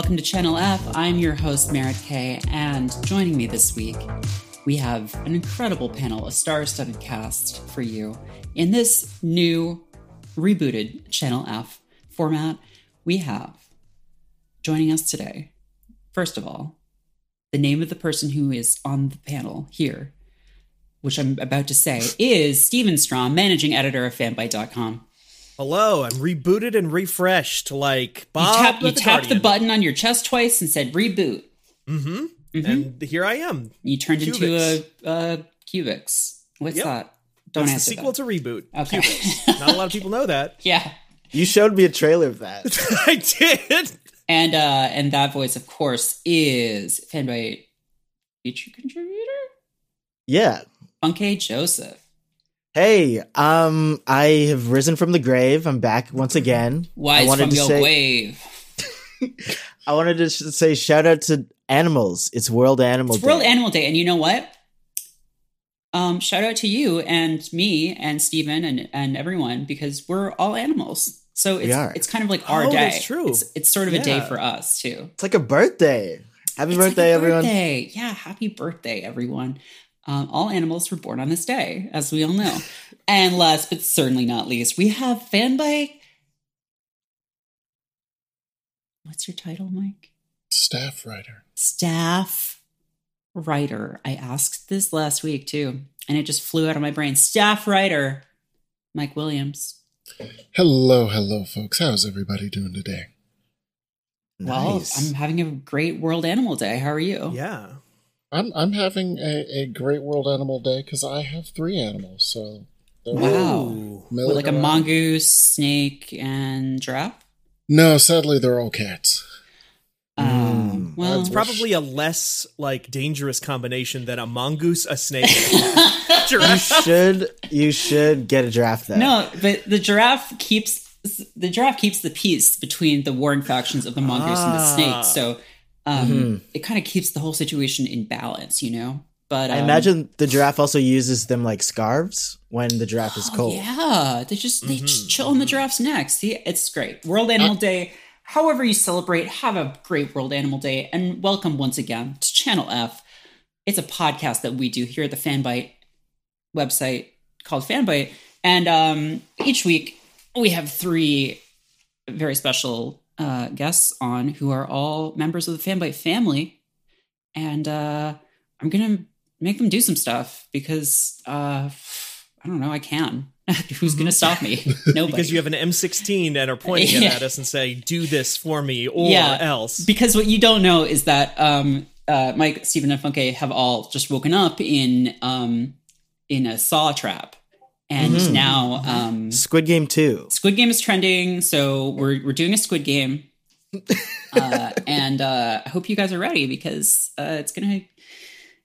Welcome to Channel F. I'm your host, Merritt K. And joining me this week, we have an incredible panel, a star studded cast for you. In this new, rebooted Channel F format, we have joining us today, first of all, the name of the person who is on the panel here, which I'm about to say, is Steven Strom, managing editor of fanbyte.com. Hello, I'm rebooted and refreshed like You, Bob. tap, you the tapped the button on your chest twice and said reboot. Mm-hmm. Mhm. And here I am. You turned into a, a Cubix. What's Yep. that? Don't That's the sequel that. to Reboot. Okay. Cubix. Not a lot of people know that. yeah. You showed me a trailer of that. I did. And uh and that voice, of course, is Fanbyte feature contributor? yeah. Funke Joseph. Hey, um, I have risen from the grave. I'm back once again. I wanted from to your say, wave. I wanted to sh- say shout out to animals. It's World Animal It's Day. World Animal Day, and you know what? Um, shout out to you and me and Steven and, and everyone because we're all animals. So it's are. it's kind of like our Oh, day. that's true. It's, it's sort of a day for us too. It's like a birthday. Happy It's like birthday, a everyone. Birthday. Yeah, happy birthday, everyone. Um, all animals were born on this day, as we all know. and last but certainly not least, we have fan Fanbyte. What's your title, Mike? staff writer. Staff writer. I asked this last week too, and it just flew out of my brain. Staff writer, Mike Williams. Hello, hello, folks. How's everybody doing today? Well, Nice. I'm having a great World Animal Day. How are you? Yeah. I'm I'm having a, a great World Animal Day because I have three animals. So Wow. Ooh. What, like a mongoose, snake, and giraffe. No, sadly, they're all cats. Um, well, It's probably a less like dangerous combination than a mongoose, a snake, you should you should get a giraffe then. no, but the giraffe keeps the giraffe keeps the peace between the warring factions of the mongoose and the Ah. snake. So um, Mhm. it kind of keeps the whole situation in balance, you know. But I um, imagine the giraffe also uses them like scarves when the giraffe is oh, cold. yeah, they just they just Mhm, chill on the giraffe's neck. See, it's great. World Animal Day. However you celebrate, have a great World Animal Day, and welcome once again to Channel F. It's a podcast that we do here at the Fanbyte website called Fanbyte, and um, each week we have three very special uh, guests on who are all members of the Fanbyte family, and uh, I'm gonna make them do some stuff because uh, I don't know, I can. Who's gonna stop me? Nobody. because you have an M16 and are pointing Yeah. at us and say, "Do this for me, or Yeah. else." because what you don't know is that um, uh, Mike, Steven, and Funke have all just woken up in um, in a saw trap, and Mhm. now um, Squid Game 2. Squid Game is trending. So we're we're doing a Squid Game, uh, and uh, I hope you guys are ready because uh, it's gonna.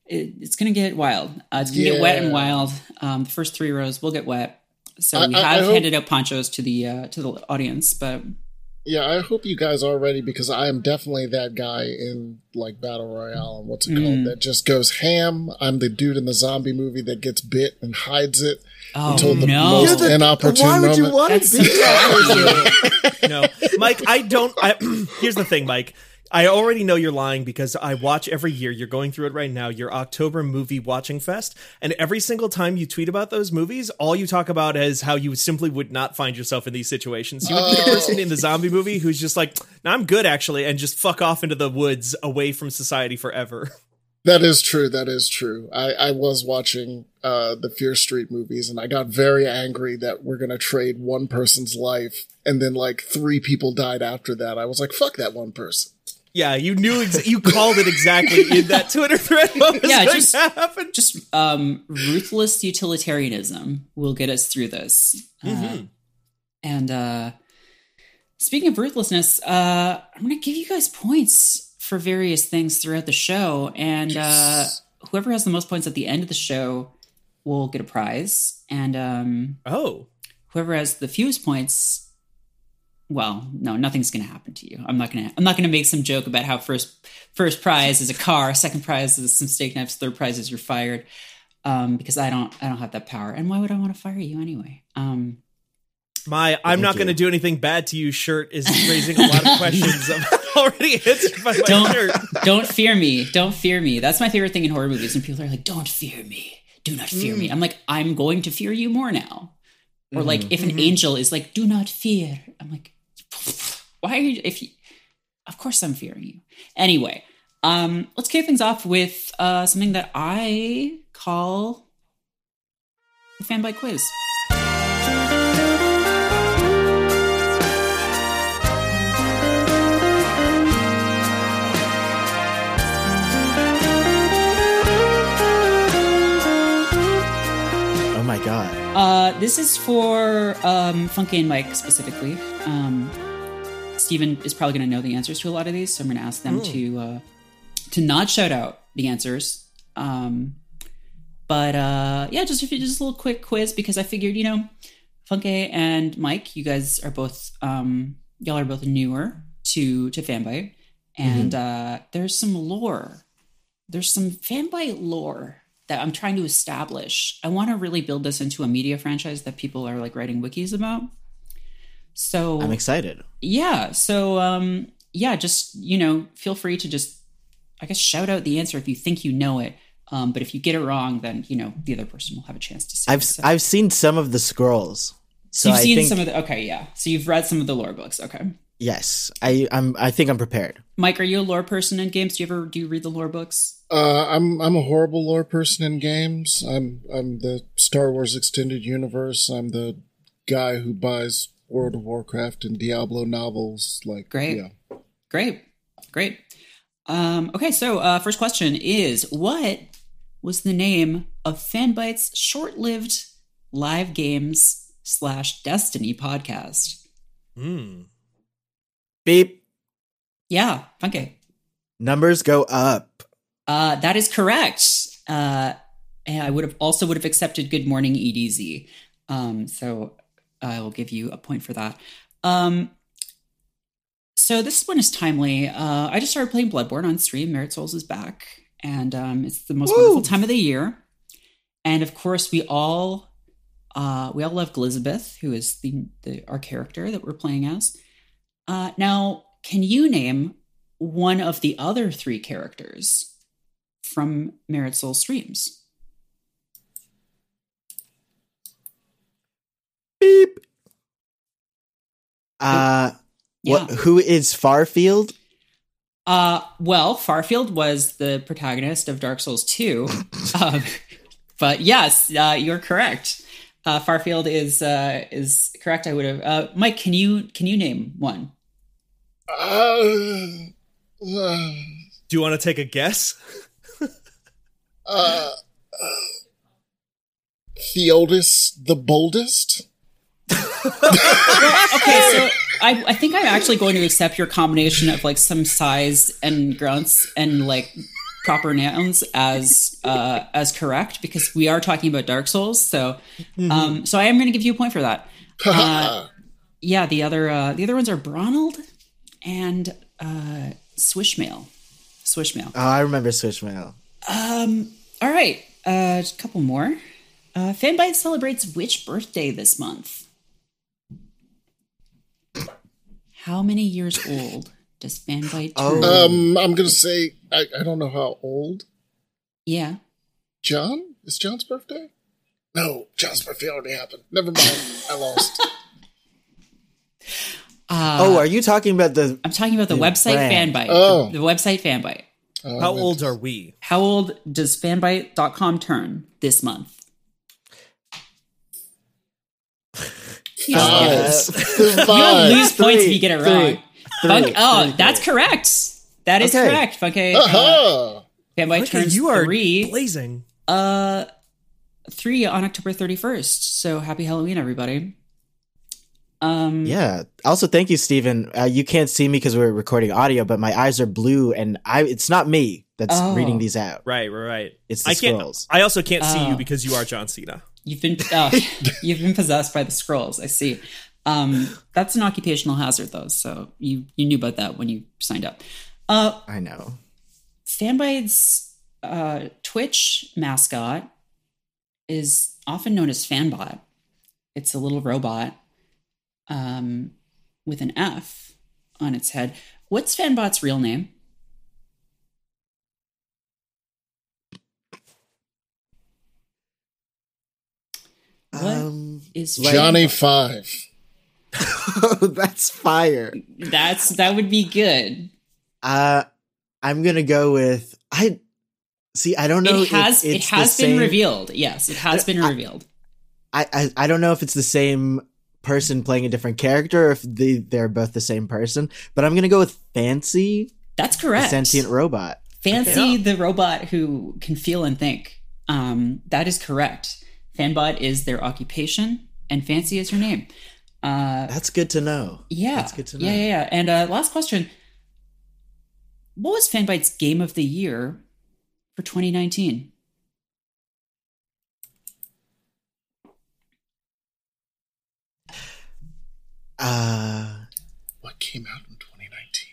It, it's gonna get wild. Uh, it's gonna get wet and wild. Um, the first three rows will get wet. So I- we I- I have hope- handed out ponchos to the uh, to the audience, but Yeah, I hope you guys are ready because I am definitely that guy in like Battle Royale and what's it Mm. called that just goes ham. I'm the dude in the zombie movie that gets bit and hides it oh until the no, most inopportune Why would moment. you want That's to be that person? no, Mike, I don't. I, here's the thing, Mike. I already know you're lying because I watch every year. You're going through it right now. Your October movie watching fest, and every single time you tweet about those movies, all you talk about is how you simply would not find yourself in these situations. You would be the person oh. in the zombie movie who's just like, I'm good actually," and just fuck off into the woods away from society forever. That is true. That is true. I, I was watching uh, the Fear Street movies and I got very angry that we're going to trade one person's life. And then like three people died after that. I was like, fuck that one person. Yeah, you knew ex- you called it exactly in that Twitter thread. What was Yeah, going just- to happen? Just um, ruthless utilitarianism will get us through this. Uh, Mhm. and uh, speaking of ruthlessness, uh, I'm going to give you guys points for various things throughout the show. And uh, whoever has the most points at the end of the show will get a prize. And um, Oh, whoever has the fewest points well no nothing's gonna happen to you i'm not gonna i'm not gonna make some joke about how first first prize is a car second prize is some steak knives third prize is you're fired um because i don't i don't have that power and why would i want to fire you anyway um my I'm Thank not going to do anything bad to you shirt is raising a lot of questions already answered by my Don't- shirt. don't fear me. Don't fear me. That's my favorite thing in horror movies. When people are like don't fear me. Do not fear me. I'm like i'm going to fear you more now. Or like if an angel is like do not fear i'm like why are you if you of course i'm fearing you. Anyway um let's kick things off with uh something that i call the fanbyte quiz god. Uh, this is for um, Funke and Mike specifically. Um, Steven is probably going to know the answers to a lot of these, so I'm going to ask them to uh, to not shout out the answers. Um, but uh, yeah, just you just a little quick quiz because I figured you know, Funke and Mike, you guys are both um, y'all are both newer to to Fanbyte, and uh, there's some lore. There's some Fanbyte lore that I'm trying to establish. I want to really build this into a media franchise that people are like writing wikis about. So I'm excited. yeah, so um yeah, just you know, feel free to just I guess shout out the answer if you think you know it. Um, but if you get it wrong, then you know the other person will have a chance to see. I've it. So- I've seen some of the scrolls. so So you've I seen think some of the okay, yeah. So you've read some of the lore books. Okay, yes, I I'm I think I'm prepared. Mike, are you a lore person in games? Do you ever do you read the lore books? Uh, I'm I'm a horrible lore person in games. I'm I'm the Star Wars extended universe. I'm the guy who buys World of Warcraft and Diablo novels. Like, Great. yeah. Great, great. Um, okay, so uh, first question is what was the name of Fanbyte's short-lived live games slash Destiny podcast? Hmm. Beep. Yeah, Funke. Numbers go up. Uh, that is correct. Uh, and I would have also would have accepted Good Morning EDZ. Um, so I will give you a point for that. Um, so this one is timely. Uh, I just started playing Bloodborne on stream. Merritt Souls is back, and um, it's the most Woo! wonderful time of the year. And of course, we all uh, we all love Elizabeth, who is the, the our character that we're playing as. Uh, now, can you name one of the other three characters from Merritt Soul streams? Beep. Uh, Yeah. what? Who is Farfield? Uh, well, Farfield was the protagonist of Dark Souls 2. um, but yes, uh, you're correct. Uh, Farfield is uh, is correct. I would have. Uh, Mike, can you can you name one? Uh, uh, Do you want to take a guess? uh, Theodis the boldest. okay, so I, I think I'm actually going to accept your combination of like some size and grunts and like proper nouns as uh as correct because we are talking about Dark Souls. So um so I am going to give you a point for that. Uh, yeah, the other uh the other ones are Bronald and uh Swishmail. Swishmail. Oh, I remember Switchmail. Um all right, uh just a couple more. Uh Fanbyte celebrates which birthday this month? How many years old does Fanbyte turn? Oh. um, I'm gonna say I, I don't know how old. yeah. John is John's birthday. No, John's birthday already happened. Never mind. I lost. Uh, oh, are you talking about the? I'm talking about the the website brand. Fanbyte. Oh. The, the website Fanbyte. Oh, How man. old are we? How old does fanbyte.com turn this month? You Five. don't Five. lose points if you get it three, wrong. three, Funk, oh, three, that's three. correct. That is Okay. correct. Funke. Uh, Aha! fanbyte Okay, turns you are three. blazing. Uh, three on October 31st. So happy Halloween, everybody. Um, Yeah. Also, thank you, Steven. Uh, you can't see me because we're recording audio, but my eyes are blue, and I it's not me that's Oh. reading these out. Right, right, right. It's the I can't. scrolls. I also can't see you Oh. because you are John Cena. You've been oh, you've been possessed by the scrolls. I see. Um, that's an occupational hazard, though. So you you knew about that when you signed up. Uh, I know. Fanbyte's uh, Twitch mascot is often known as Fanbot. It's a little robot um, with an F on its head. What's Fanbot's real name? What Um, is Johnny Fanbot? Five. oh, that's fire. That's that would be good. Uh, I'm gonna go with I. See, I don't know. It has if it it's the has been same- revealed. Yes, it has been revealed. I, I I don't know if it's the same person playing a different character, or if they they're both the same person. But I'm gonna go with Fancy, That's the correct. sentient robot. Fancy Yeah. the robot who can feel and think. Um, that is correct. Fanbot is their occupation, and Fancy is her name. Uh, That's good to know. yeah, that's good to know. Yeah, yeah, yeah. And uh, last question: What was Fanbyte's game of the year for 2019? Uh, What came out in 2019?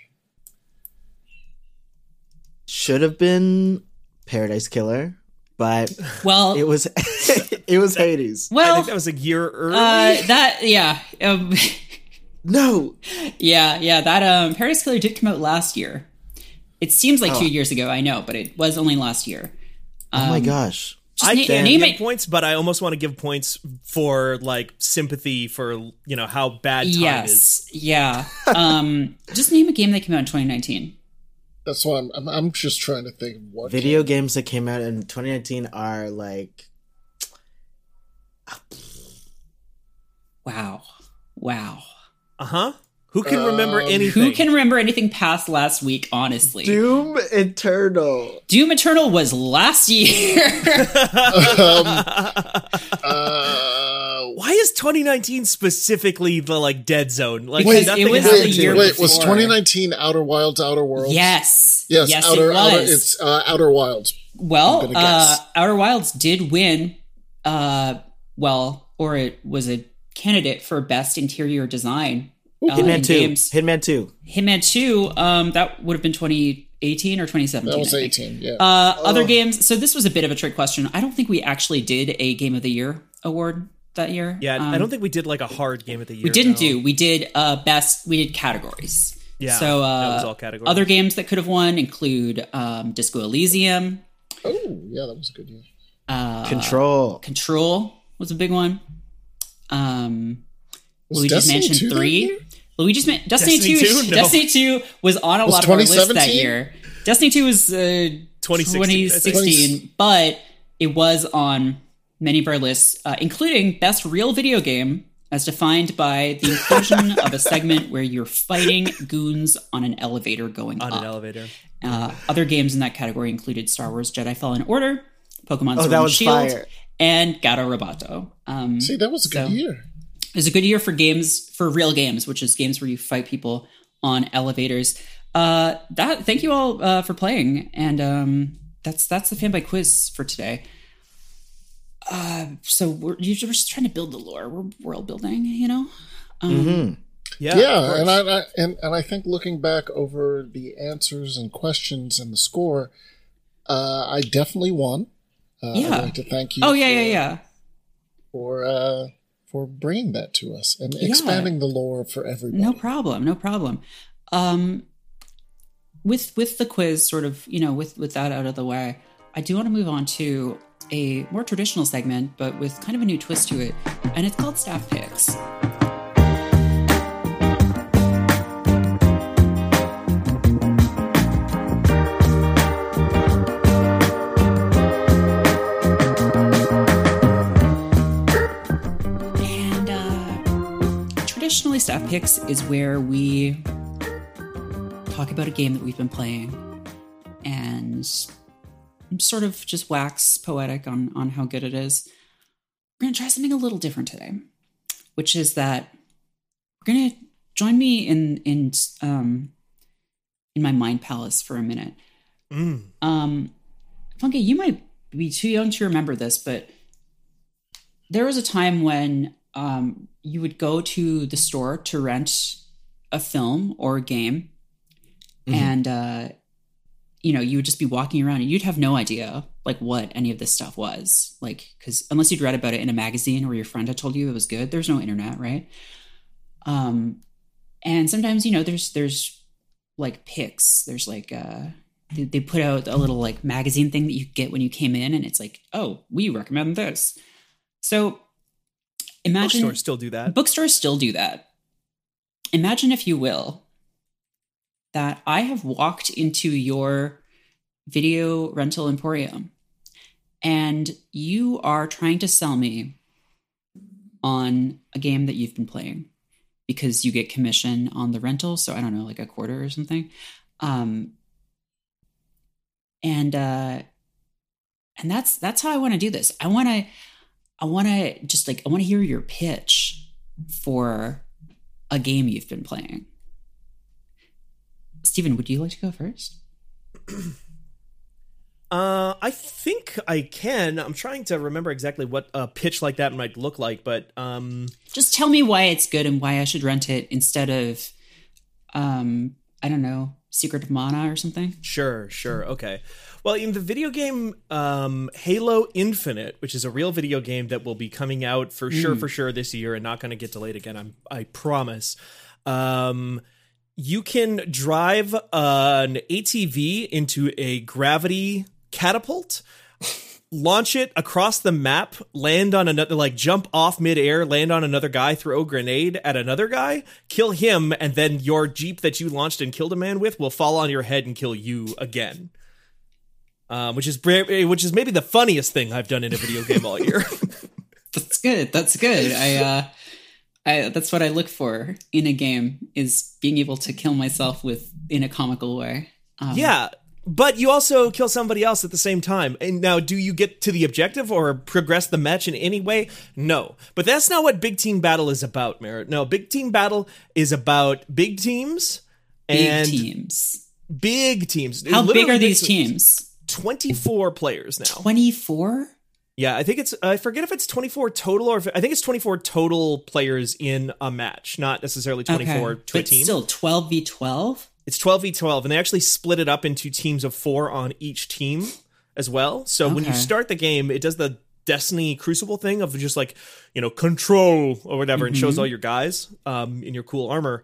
should have been Paradise Killer, but Well, it was it was Hades. Well, I well, think that was a year early. uh, that yeah, um, No, yeah, yeah. That um, Paradise Killer did come out last year. It seems like Oh. two years ago. I know, but it was only last year. oh my Um, gosh. Just I na- can't name give it. points, but I almost want to give points for like sympathy for you know how bad time is. Yes, yeah. um, just name a game that came out in 2019. That's why I'm, I'm. I'm just trying to think what Video games that came out in 2019 are like Wow, wow. Uh huh. Who can remember Um, anything? Who can remember anything past last week? Honestly, Doom Eternal. Doom Eternal was last year. Uh, Why is 2019 specifically the like dead zone? Like Because nothing it was happened the wait, year it. wait. Was 2019 Outer Wilds, Outer Worlds? yes, Yes. yes, outer, it was. outer. It's uh, Outer Wilds. Well, uh. Outer Wilds did win. Uh, well, or it was a candidate for best interior design. Uh, Hitman 2. games. Hitman 2. Hitman Two. Um, that would have been 2018 or 2017. That was 18. Yeah. Uh, other Oh. games. So this was a bit of a trick question. I don't think we actually did a Game of the Year award that year. Yeah, Um, I don't think we did like a hard game of the year. we didn't no. do. We did uh, best. We did categories. Yeah, So uh, that was all categories. other games that could have won include um, Disco Elysium, oh, yeah, that was a good year. uh, Control. Control was a big one. Um, Was Luigi's Destiny Mansion 2 that Three. Year? Luigi's Man- Destiny, Destiny 2. 2? No. Destiny Two was on a Was lot of our lists that year. Destiny Two was uh, 2016, 2016, but it was on many of our lists, uh, including best real video game, as defined by the inclusion of a segment where you're fighting goons on an elevator going on up. an elevator. Uh, other games in that category included Star Wars Jedi Fallen Order, Pokemon Oh, Sword that and Shield, fire. and Gato Roboto. Um, See, that was a good So- year. It was a good year for games, for real games, which is games where you fight people on elevators. Uh, that thank you all uh, for playing, and um, that's that's the Fanbyte quiz for today. Uh, so we're, you're just trying to build the lore. We're world building, you know. Um, hmm Yeah, Yeah, and I, I and and I think looking back over the answers and questions and the score, uh, I definitely won. Uh, Yeah. I'd like to thank you. Oh yeah, for, yeah, yeah. For uh, for bringing that to us and Yeah. expanding the lore for everybody. No problem. No problem. Um, with with the quiz, sort of, you know, with with that out of the way, I do want to move on to a more traditional segment, but with kind of a new twist to it, and it's called staff picks. Traditionally, Staff Picks is where we talk about a game that we've been playing and sort of just wax poetic on, on how good it is. We're going to try something a little different today, which is that we're going to join me in in um, in my mind palace for a minute. Mm. Um, Funke, you might be too young to remember this, but there was a time when um, you would go to the store to rent a film or a game, Mhm. and uh, you know you would just be walking around and you'd have no idea like what any of this stuff was, like because unless you'd read about it in a magazine or your friend had told you it was good, there's no internet, right? Um, and sometimes you know there's there's like pics, there's like uh they, they put out a little like magazine thing that you get when you came in and it's like oh we recommend this so imagine Bookstores still do that. bookstores still do that. Imagine if you will that i have walked into your video rental emporium and you are trying to sell me on a game that you've been playing because you get commission on the rental. So i don't know like a quarter or something. Um and uh and that's that's how i want to do this. I want to i want to just like i want to hear your pitch for a game you've been playing Steven, would you like to go first Uh, I think I can. I'm trying to remember exactly what a pitch like that might look like, but um, just tell me why it's good and why i should rent it instead of um i don't know secret of mana or something Sure, sure. Okay. Well, in the video game um, Halo Infinite, which is a real video game that will be coming out for sure, for sure this year, and not going to get delayed again. I'm, I promise. Um, you can drive an ATV into a gravity catapult. Launch it across the map, land on another, like jump off midair, land on another guy, throw a grenade at another guy, kill him, and then your jeep that you launched and killed a man with will fall on your head and kill you again. Um, which is which is maybe the funniest thing I've done in a video game all year. that's good that's good i uh I, that's what I look for in a game is being able to kill myself with in a comical way. Um, yeah, but you also kill somebody else at the same time. And now, do you get to the objective or progress the match in any way? No. But that's not what Big Team Battle is about, Merritt. No, Big Team Battle is about big teams big and teams. big teams. How big are these teams? teams? Twenty-four players now. Twenty four. Yeah, I think it's. I forget if it's twenty-four total or if, I think it's twenty-four total players in a match, not necessarily twenty-four to a but team. still twelve v twelve. It's 12v12, and they actually split it up into teams of four on each team as well. So when you start the game, it does the Destiny Crucible thing of just like, you know, control or whatever, and Mm-hmm. shows all your guys um, in your cool armor.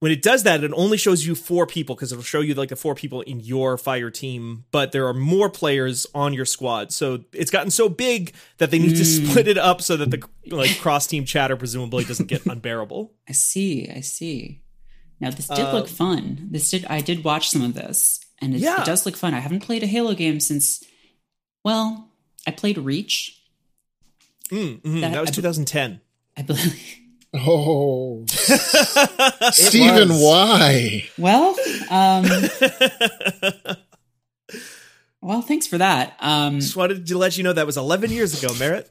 When it does that, it only shows you four people because it'll show you like the four people in your fire team, but there are more players on your squad. So it's gotten so big that they need to Mm. split it up so that the like cross team chatter presumably doesn't get unbearable. I see. I see. Now this did Uh, look fun. This did. I did watch some of this, and it, Yeah. it does look fun. I haven't played a Halo game since. Well, I played Reach. Mm, mhm, That- that was I- 2010. I believe. Oh, Steven, was. why? Well, um, well, thanks for that. Um, Just wanted to let you know that was 11 years ago, Merritt.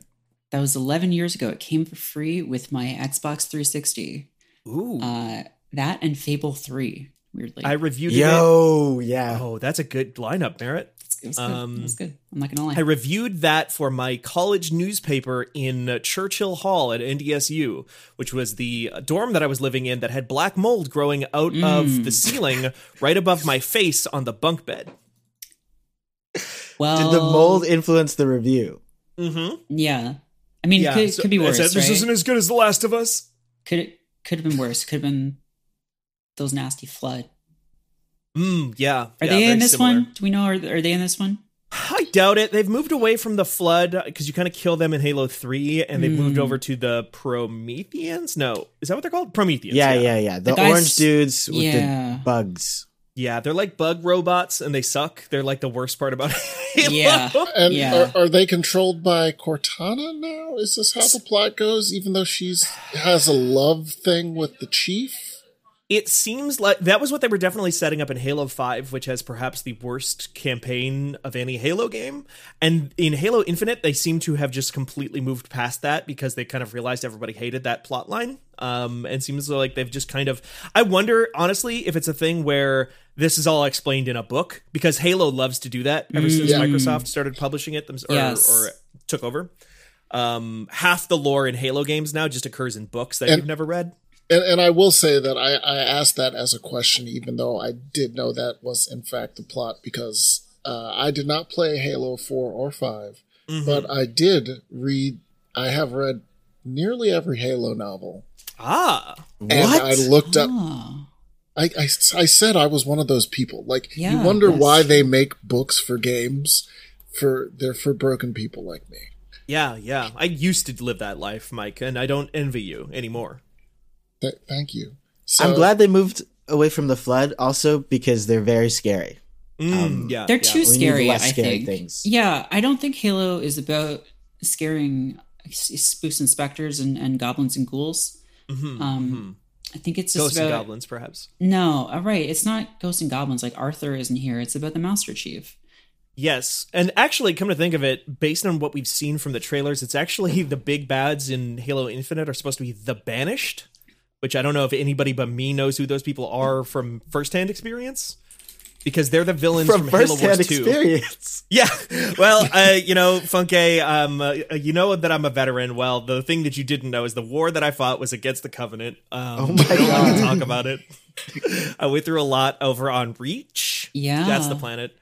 that was 11 years ago. It came for free with my Xbox 360. Ooh. Uh, that and Fable 3. Weirdly, I reviewed it. Yo, yeah. Oh, that's a good lineup, Merritt. It was good. um, it was good. I'm not gonna lie. I reviewed that for my college newspaper in uh, Churchill Hall at NDSU, which was the dorm that I was living in that had black mold growing out of the ceiling right above my face on the bunk bed. well, Did the mold influence the review? Mm-hmm. Yeah, I mean, could, could be worse. This right? isn't as good as The Last of Us. Could it could have been worse? Could have been those nasty flood. Mm, yeah. Are yeah, they in this similar. one? Do we know? Are, are they in this one? I doubt it. They've moved away from the flood because you kind of kill them in Halo 3 and they've moved Hmm. over to the Prometheans. No, is that what they're called? Prometheans. Yeah, yeah, yeah. The, guys- orange dudes with yeah. the bugs. Yeah, they're like bug robots and they suck. They're like the worst part about Halo. Yeah. And Yeah. are, are they controlled by Cortana now? Is this how the plot goes? Even though she's has a love thing with the chief. It seems like that was what they were definitely setting up in Halo 5, which has perhaps the worst campaign of any Halo game. And in Halo Infinite, they seem to have just completely moved past that because they kind of realized everybody hated that plot line. Um, and seems like they've just kind of. I wonder, honestly, if it's a thing where this is all explained in a book because Halo loves to do that ever since Yeah. Microsoft started publishing it them- or, Yes. or took over. Um, half the lore in Halo games now just occurs in books that And- you've never read. And, and I will say that I, I asked that as a question, even though I did know that was in fact the plot, because uh, I did not play Halo 4 or 5, Mm-hmm. but I did read, I have read nearly every Halo novel. Ah. And I looked up, Oh. I, I, I said I was one of those people. Like, you wonder why true. they make books for games. For they're for broken people like me. Yeah, yeah. I used to live that life, Mike, and I don't envy you anymore. Th- thank you. So, I'm glad they moved away from the flood, also because they're very scary. Mm, yeah, They're yeah. too We need scary, I scary think. things. Yeah, I don't think Halo is about scaring s- spoofs and specters and, and goblins and ghouls. Mhm, Um, I think it's just Ghosts about and goblins, perhaps. no, uh, right. It's not ghosts and goblins like Arthur isn't here. It's about the Master Chief. Yes, and actually, come to think of it, based on what we've seen from the trailers, it's actually the big bads in Halo Infinite are supposed to be the Banished, which I don't know if anybody but me knows who those people are from firsthand experience, because they're the villains from, From Halo Wars Two. experience. Yeah. Well, uh, you know, Funke, um, uh, you know that I'm a veteran. Well, the thing that you didn't know is the war that I fought was against the Covenant. Um, Oh my I don't like to God. talk about it. I went through a lot over on Reach. Yeah. That's the planet.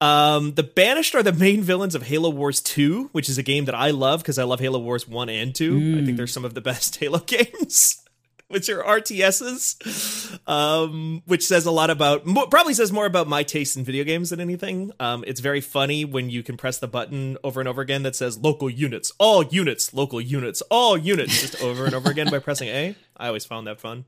Um, the Banished are the main villains of Halo Wars 2, which is a game that I love because I love Halo Wars 1 and 2. I think they're some of the best Halo games. Which are RTSs, um, which says a lot about, probably says more about my taste in video games than anything. Um, it's very funny when you can press the button over and over again that says local units, all units, local units, all units, just over and over again by pressing A. I always found that fun.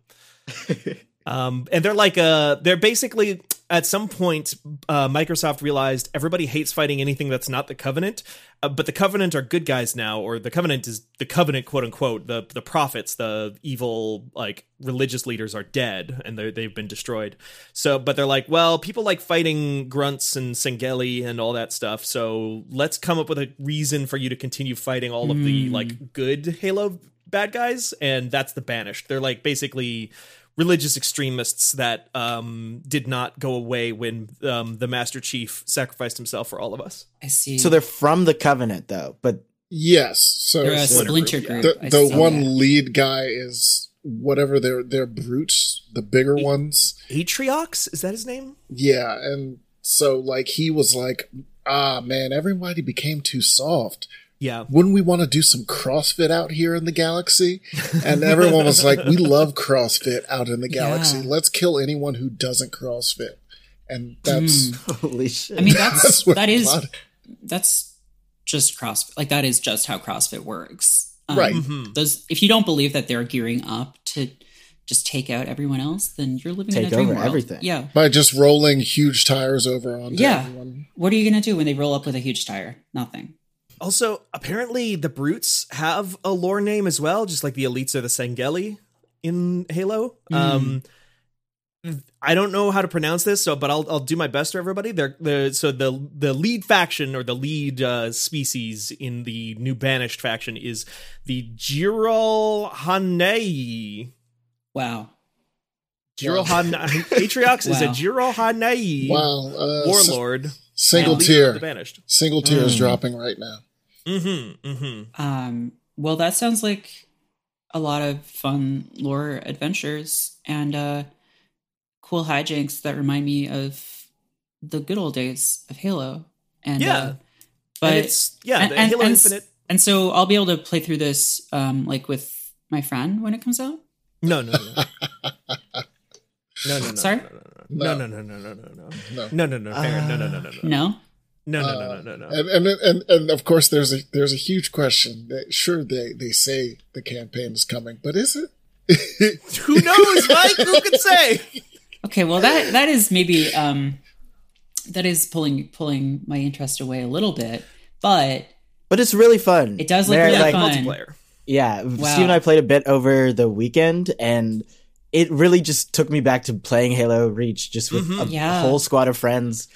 Um, and they're like uh they're basically at some point uh, Microsoft realized everybody hates fighting anything that's not the Covenant, uh, but the Covenant are good guys now, or the Covenant is the Covenant, quote unquote. The the prophets, the evil like religious leaders are dead and they they've been destroyed. So, but they're like, well, people like fighting grunts and Sangheili and all that stuff. So let's come up with a reason for you to continue fighting all of the like good Halo bad guys, and that's the Banished. They're like basically religious extremists that um, did not go away when um, the Master Chief sacrificed himself for all of us. I see. So they're from the Covenant, though. But Yes. So They're a so splinter group. the, the one that. lead guy is whatever their their brutes, the bigger ones. Atriox is that his name? Yeah, and so like he was like, ah man, everybody became too soft. Yeah, Wouldn't we want to do some CrossFit out here in the galaxy? And everyone was like, we love CrossFit out in the galaxy. Yeah. Let's kill anyone who doesn't CrossFit. And that's holy shit! I mean, that's, That's that is plot- that's just CrossFit. Like that is just how CrossFit works. Um, Right. Mhm. Those if you don't believe that they're gearing up to just take out everyone else, then you're living in Take a dream over world. everything. Yeah. by just rolling huge tires over onto Yeah. everyone. What are you gonna do when they roll up with a huge tire? Nothing. Also, apparently the brutes have a lore name as well, just like the elites are the Sangheili in Halo. Um I don't know how to pronounce this, so but I'll I'll do my best for everybody. They're the so the the lead faction or the lead uh, species in the new banished faction is the Jiralhanae. Wow. Jiralhanae. Atriox is a Wow. Jiralhanae Wow. Uh, s- warlord. single and leader of the tier. banished. Single tier is Mm. dropping right now. Mm-hmm. Mm-hmm. Um, well, that sounds like a lot of fun lore adventures and uh, cool hijinks that remind me of the good old days of Halo. And Yeah. uh, but and it's yeah, and- the and- Halo and- Infinite. and so I'll be able to play through this um, like with my friend when it comes out. No, no, no. No, no, no. Sorry? No, no, no, no, no, no, no, No. no, no, no, fair. No, no, no, no, no, No. No, no, no, Uh, no, no, no. And, and and and of course, there's a there's a huge question. That, sure, they they say the campaign is coming, but is it? Who knows, Mike? Who can say? Okay, well that that is maybe um that is pulling pulling my interest away a little bit, but But it's really fun. It does look They're, really like, fun. multiplayer. Yeah, Wow. Steve and I played a bit over the weekend, and it really just took me back to playing Halo Reach, just with Mhm. a, a Yeah. whole squad of friends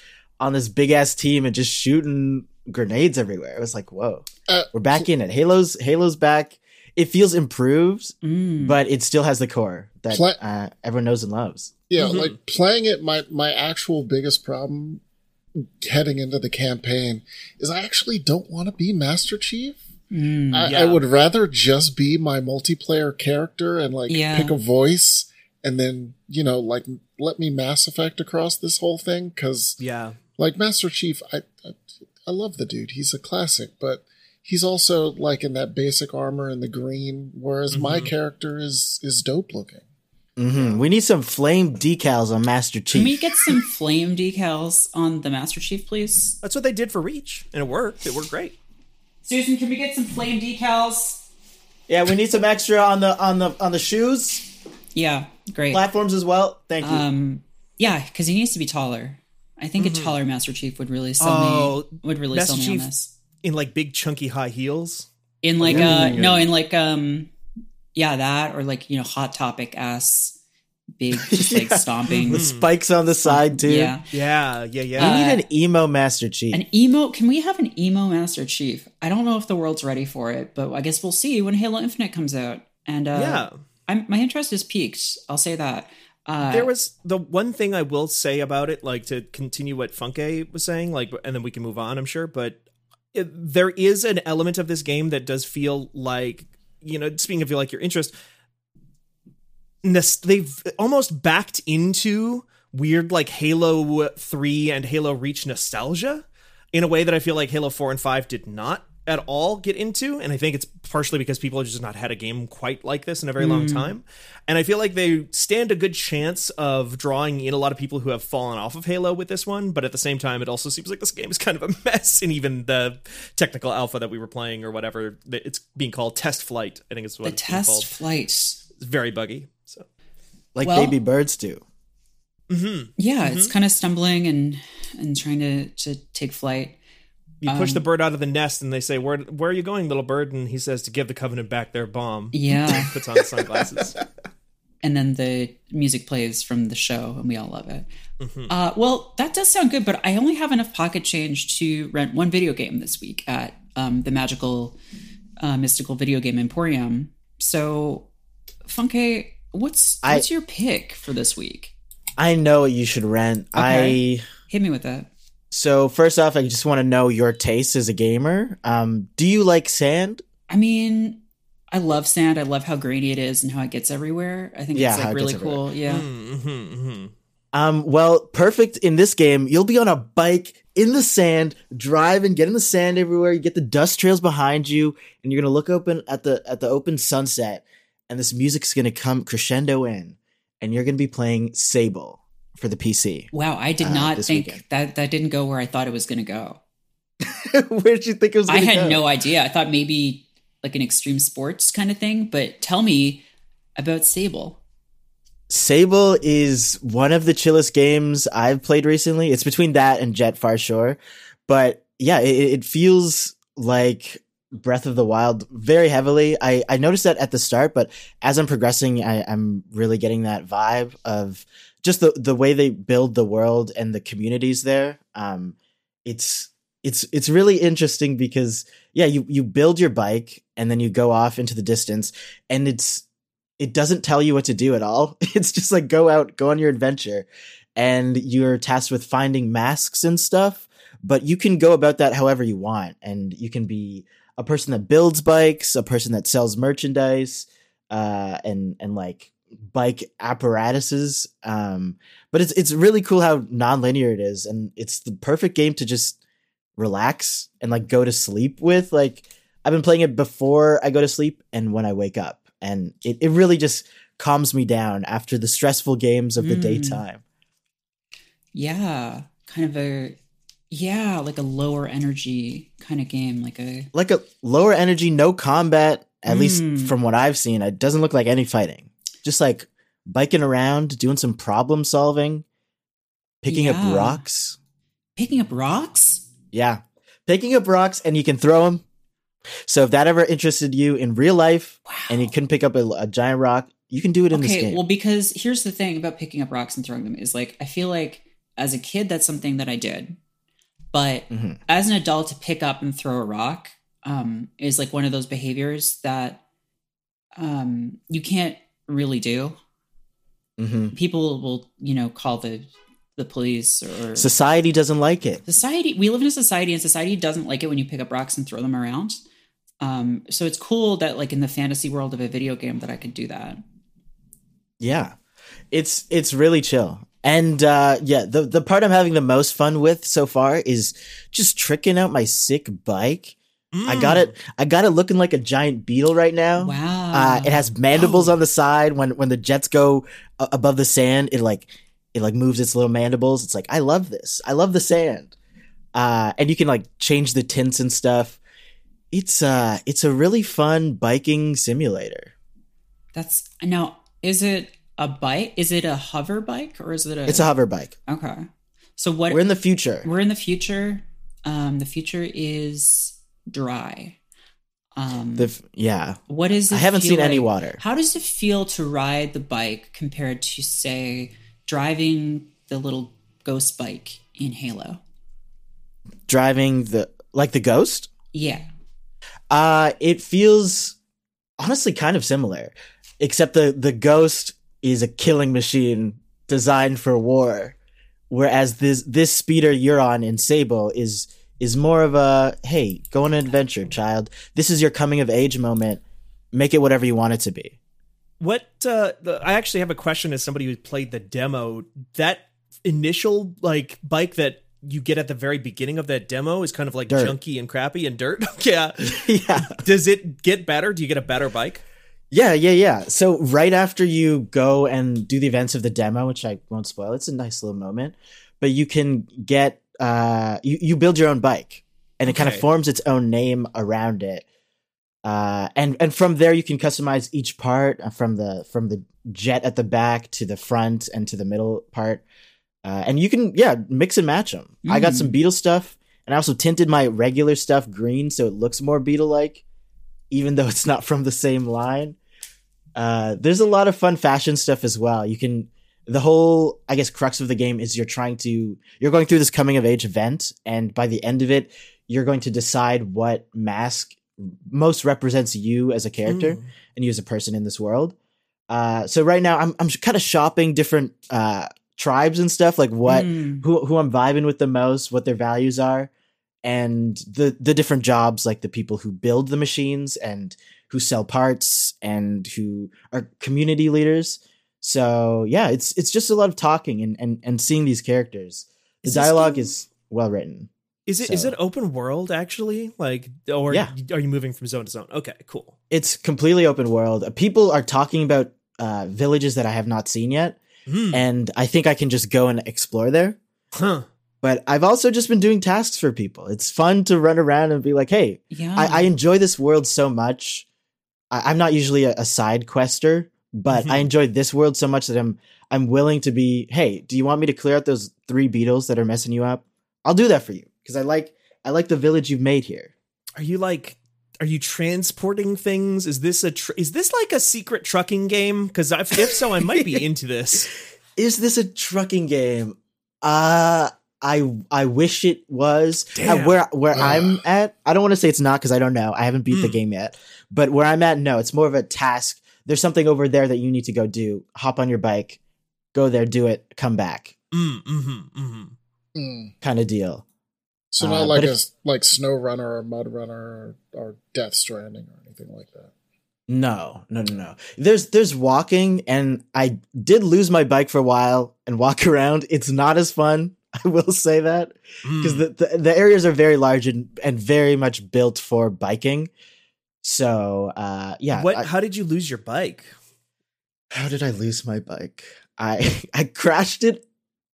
on this big ass team and just shooting grenades everywhere. It was like, whoa, Uh, we're back in it. Halo's Halo's back. It feels improved, mm, but it still has the core that Pla- uh, everyone knows and loves. Yeah, Mhm. like playing it, my my actual biggest problem heading into the campaign is I actually don't want to be Master Chief. mm, I, I would rather just be my multiplayer character and like Yeah. pick a voice and then you know like let me Mass Effect across this whole thing because Yeah. Like Master Chief, I, I I love the dude. He's a classic, but he's also like in that basic armor in the green, whereas my Mhm. character is is dope looking. Mm-hmm. We need some flame decals on Master Chief. Can we get some flame decals on the Master Chief, please? That's what they did for Reach, and it worked. It worked great. Susan, can we get some flame decals? yeah, we need some extra on the on the on the shoes Yeah, great. platforms as well. Thank you. Um, yeah, because he needs to be taller. I think a taller Master Chief would really sell Oh, me. Would really Master sell me Chief- on this. In like big chunky high heels. In like Yeah. uh no, in like um yeah that or like you know hot topic ass big just like stomping. With spikes on the side too. Yeah, Yeah, yeah, yeah. Uh, need an emo Master Chief. an emo. Can we have an emo Master Chief? I don't know if the world's ready for it, but I guess we'll see when Halo Infinite comes out. And uh, yeah. I'm, my interest is peaked. I'll say that. Uh, there was the one thing I will say about it, like to continue what Funke was saying, like, and then we can move on, I'm sure. But it, there is an element of this game that does feel like, you know, speaking of like your interest, they've almost backed into weird like Halo 3 and Halo Reach nostalgia in a way that I feel like Halo 4 and 5 did not at all get into and I think it's partially because people have just not had a game quite like this in a very long time and I feel like they stand a good chance of drawing in a lot of people who have fallen off of Halo with this one but at the same time it also seems like this game is kind of a mess and even the technical alpha that we were playing or whatever it's being called test flight I think it's what the it's being test called flight. it's very buggy so like Well- baby birds do. mm-hmm. Yeah, it's kind of stumbling and and trying to to take flight. You push Um, the bird out of the nest, and they say, "Where where are you going, little bird?" And he says, "To give the Covenant back their bomb." Yeah, Puts on sunglasses. and then the music plays from the show, and we all love it. Mhm. Uh, well, that does sound good, but I only have enough pocket change to rent one video game this week at um, the magical, uh, mystical video game emporium. So, Funke, what's I- what's your pick for this week? I know what you should rent. Okay. I Hit me with that. So first off, I just want to know your taste as a gamer. Um, do you like sand? I mean, I love sand. I love how grainy it is and how it gets everywhere. I think Yeah, it's like it really gets cool. Yeah. Mm-hmm, mm-hmm. Um, well, perfect in this game. You'll be on a bike in the sand, driving, getting the sand everywhere. You get the dust trails behind you, and you're gonna look open at the at the open sunset, and this music's gonna come crescendo in, and you're gonna be playing Sable for the PC. Wow, I did Uh, not this think weekend. that that didn't go where I thought it was going to go. Where did you think it was? I Gonna go? I had go? no idea. I thought maybe like an extreme sports kind of thing, but tell me about Sable. Sable is one of the chillest games I've played recently. It's between that and Jet Far Shore, but yeah, it, it feels like Breath of the Wild very heavily. I, I noticed that at the start, but as I'm progressing, I, I'm really getting that vibe of just the the way they build the world and the communities there. Um, it's it's it's really interesting because yeah, you you build your bike and then you go off into the distance, and it's it doesn't tell you what to do at all. It's just like go out, go on your adventure, and you're tasked with finding masks and stuff. But you can go about that however you want, and you can be a person that builds bikes, a person that sells merchandise, uh, and and like bike apparatuses. Um, but it's it's really cool how nonlinear it is, and it's the perfect game to just relax and like go to sleep with. Like I've been playing it before I go to sleep and when I wake up, and it, it really just calms me down after the stressful games of the Mm. daytime. Yeah, kind of a yeah, like a lower energy kind of game, like a Like a lower energy, no combat. At least Mm. from what I've seen, it doesn't look like any fighting. Just like biking around, doing some problem solving, picking Yeah. up rocks. Picking up rocks? Yeah. Picking up rocks and you can throw them. So if that ever interested you in real life and you couldn't pick up a, a giant rock, you can do it in this Okay, game. well, because here's the thing about picking up rocks and throwing them is like, I feel like as a kid, that's something that I did. But Mhm. as an adult, to pick up and throw a rock um, is like one of those behaviors that um, you can't really do. hmm People will, you know, call the the police or Society doesn't like it. society we live in a society and society doesn't like it when you pick up rocks and throw them around um so it's cool that like in the fantasy world of a video game that i could do that Yeah. It's it's really chill. And uh yeah, the the part I'm having the most fun with so far is just tricking out my sick bike. I got it I got it looking like a giant beetle right now. wow Uh, it has mandibles on the side. When when the jets go a- above the sand, it like it like moves its little mandibles. It's like I love this. I love the sand. Uh, and you can like change the tints and stuff. It's uh, it's a really fun biking simulator. that's now is it a bike is it a hover bike or is it a It's a hover bike. okay so what We're in the future. we're in the future um the future is dry um The f- yeah, what is it I haven't seen any water. How does it feel to ride the bike compared to, say, driving the little ghost bike in Halo? Driving the like the ghost. Yeah. Uh, it feels honestly kind of similar, except the the ghost is a killing machine designed for war, whereas this this speeder you're on in Sable is is more of a hey, go on an adventure, child. This is your coming of age moment. Make it whatever you want it to be. What uh the, I actually have a question as somebody who played the demo. That initial like bike that you get at the very beginning of that demo is kind of like Dirt. junky and crappy and dirt. yeah. yeah. Does it get better? Do you get a better bike? Yeah, yeah, yeah. So right after you go and do the events of the demo, which I won't spoil, it's a nice little moment. But you can get uh you, you build your own bike and it kind of forms its own name around it. Uh and and from there you can customize each part uh, from the from the jet at the back to the front and to the middle part. Uh and you can yeah, mix and match them. I got Mm. some beetle stuff and I also tinted my regular stuff green so it looks more beetle like even though it's not from the same line. Uh, there's a lot of fun fashion stuff as well. You can the whole I guess crux of the game is you're trying to you're going through this coming of age event, and by the end of it, you're going to decide what mask most represents you as a character Mm. and you as a person in this world. Uh, so right now I'm I'm kind of shopping different uh tribes and stuff like what Mm. who who I'm vibing with the most, what their values are, and the the different jobs like the people who build the machines and who sell parts and who are community leaders. So yeah, it's it's just a lot of talking and and, and seeing these characters. The Is dialogue game- is well written. Is it is So- it open world actually? Like or Yeah. are you moving from zone to zone? Okay, cool. It's completely open world. People are talking about uh, villages that I have not seen yet, Hmm. and I think I can just go and explore there. Huh. But I've also just been doing tasks for people. It's fun to run around and be like, "Hey, Yeah. I, I enjoy this world so much. I, I'm not usually a, a side quester, but. I enjoy this world so much that I'm I'm willing to be. Hey, do you want me to clear out those three beetles that are messing you up? I'll do that for you because I like I like the village you've made here. Are you like are you transporting things? Is this a tr- is this like a secret trucking game? Because if, if so, I might be into this. Is this a trucking game? Uh I I wish it was. Uh, Damn. where where Ugh. I'm at, I don't want to say it's not because I don't know. I haven't beat the Mm. game yet. But where I'm at, no, it's more of a task. There's something over there that you need to go do. Hop on your bike, go there, do it, come back, Mm, mm-hmm, mm-hmm. Mm. kind of deal. So Uh, not like a if- like Snow Runner or Mud Runner or, or Death Stranding or anything like that. No, no, no, no. There's there's walking, and I did lose my bike for a while and walk around. It's not as fun. I will say that because Mm. the, the the areas are very large and and very much built for biking. So uh, yeah, what? I- how did you lose your bike? how did I lose my bike? I I crashed it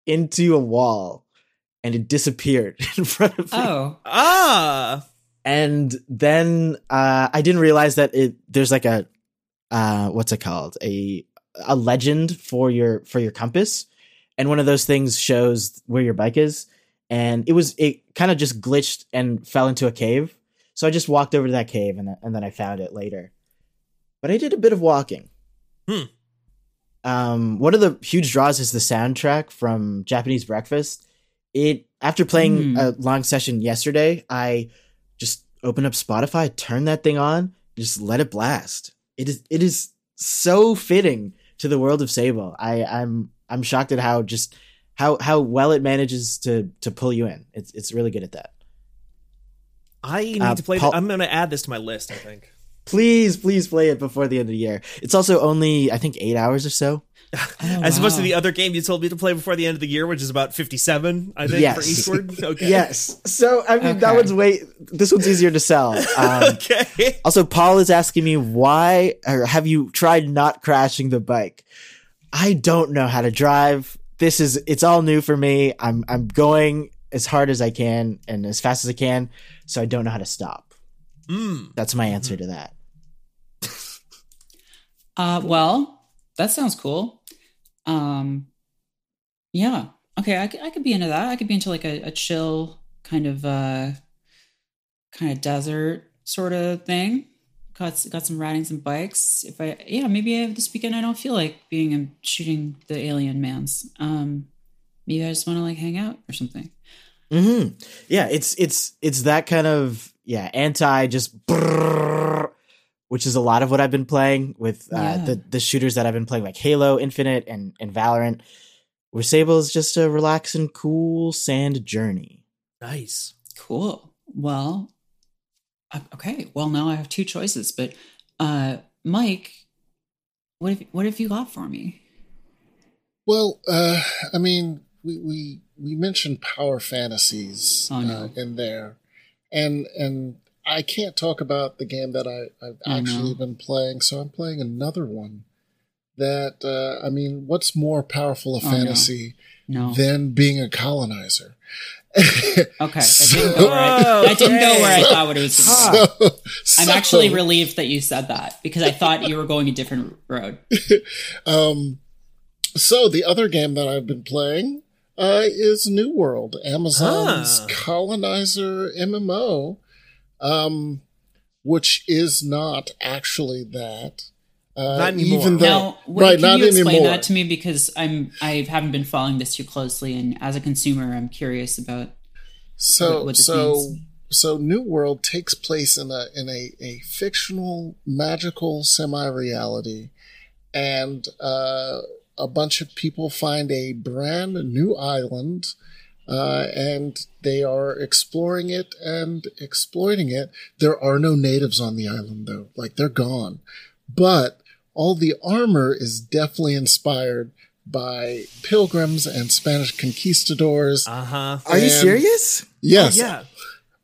into a wall, and it disappeared in front of me. oh. Ah, and then uh, I didn't realize that it there's like a uh, what's it called a a legend for your for your compass, and one of those things shows where your bike is, and it was it kind of just glitched and fell into a cave. So I just walked over to that cave and and then I found it later. But I did a bit of walking. Hmm. Um, one of the huge draws is the soundtrack from Japanese Breakfast. It after playing Hmm. a long session yesterday, I just opened up Spotify, turned that thing on, just let it blast. It is it is so fitting to the world of Sable. I I'm I'm shocked at how just how how well it manages to to pull you in. It's it's really good at that. I need Uh, to play. Paul- th- I'm going to add this to my list. I think. Please, please play it before the end of the year. It's also only I think eight hours or so. Oh, As opposed to the other game you told me to play before the end of the year, which is about 57, I think, for Yes. Eastward. Okay. Yes. So I mean that one's way. This one's easier to sell. Um, okay. Also, Paul is asking me why, or have you tried not crashing the bike? I don't know how to drive. This is it's all new for me. I'm I'm going as hard as I can and as fast as I can, so I don't know how to stop. Mm. That's my answer to that. Uh, well, that sounds cool. Um, yeah. Okay, I, could- I could be into that. I could be into like a, a chill kind of uh, kind of desert sort of thing. Got got some riding some bikes. If I yeah, maybe I, this weekend I don't feel like being and shooting the alien mans. Um, maybe guys want to like hang out or something. hmm Yeah, it's it's it's that kind of yeah anti just brrrr, which is a lot of what I've been playing with uh, Yeah. the the shooters that I've been playing like Halo Infinite and and Valorant. Where Sable is just a relaxing, cool sand journey. Nice. Cool. Well, okay. Well, now I have two choices, but uh, Mike, what have what have you got for me? Well, uh, I mean, we we we mentioned power fantasies Oh, no. uh, in there, and and I can't talk about the game that I I've Oh, no. actually been playing, so I'm playing another one. That uh, I mean, what's more powerful of Oh, no. fantasy No. than being a colonizer? okay, that didn't go where I, that didn't go where I thought it was going to so, I'm so, actually relieved that you said that because I thought you were going a different road. Um, so the other game that I've been playing uh, is New World, Amazon's Ah. colonizer MMO, um, which is not actually that. Uh, Not anymore. Even though, Now, what, right, can not you explain anymore. that to me because I'm I haven't been following this too closely, and as a consumer, I'm curious about. So what- what this so means. so New World takes place in a in a, a fictional magical semi reality, and uh, a bunch of people find a brand new island, uh, and they are exploring it and exploiting it. There are no natives on the island though, like they're gone, but all the armor is definitely inspired by pilgrims and Spanish conquistadors. Uh huh. Are you serious? Yes. yeah.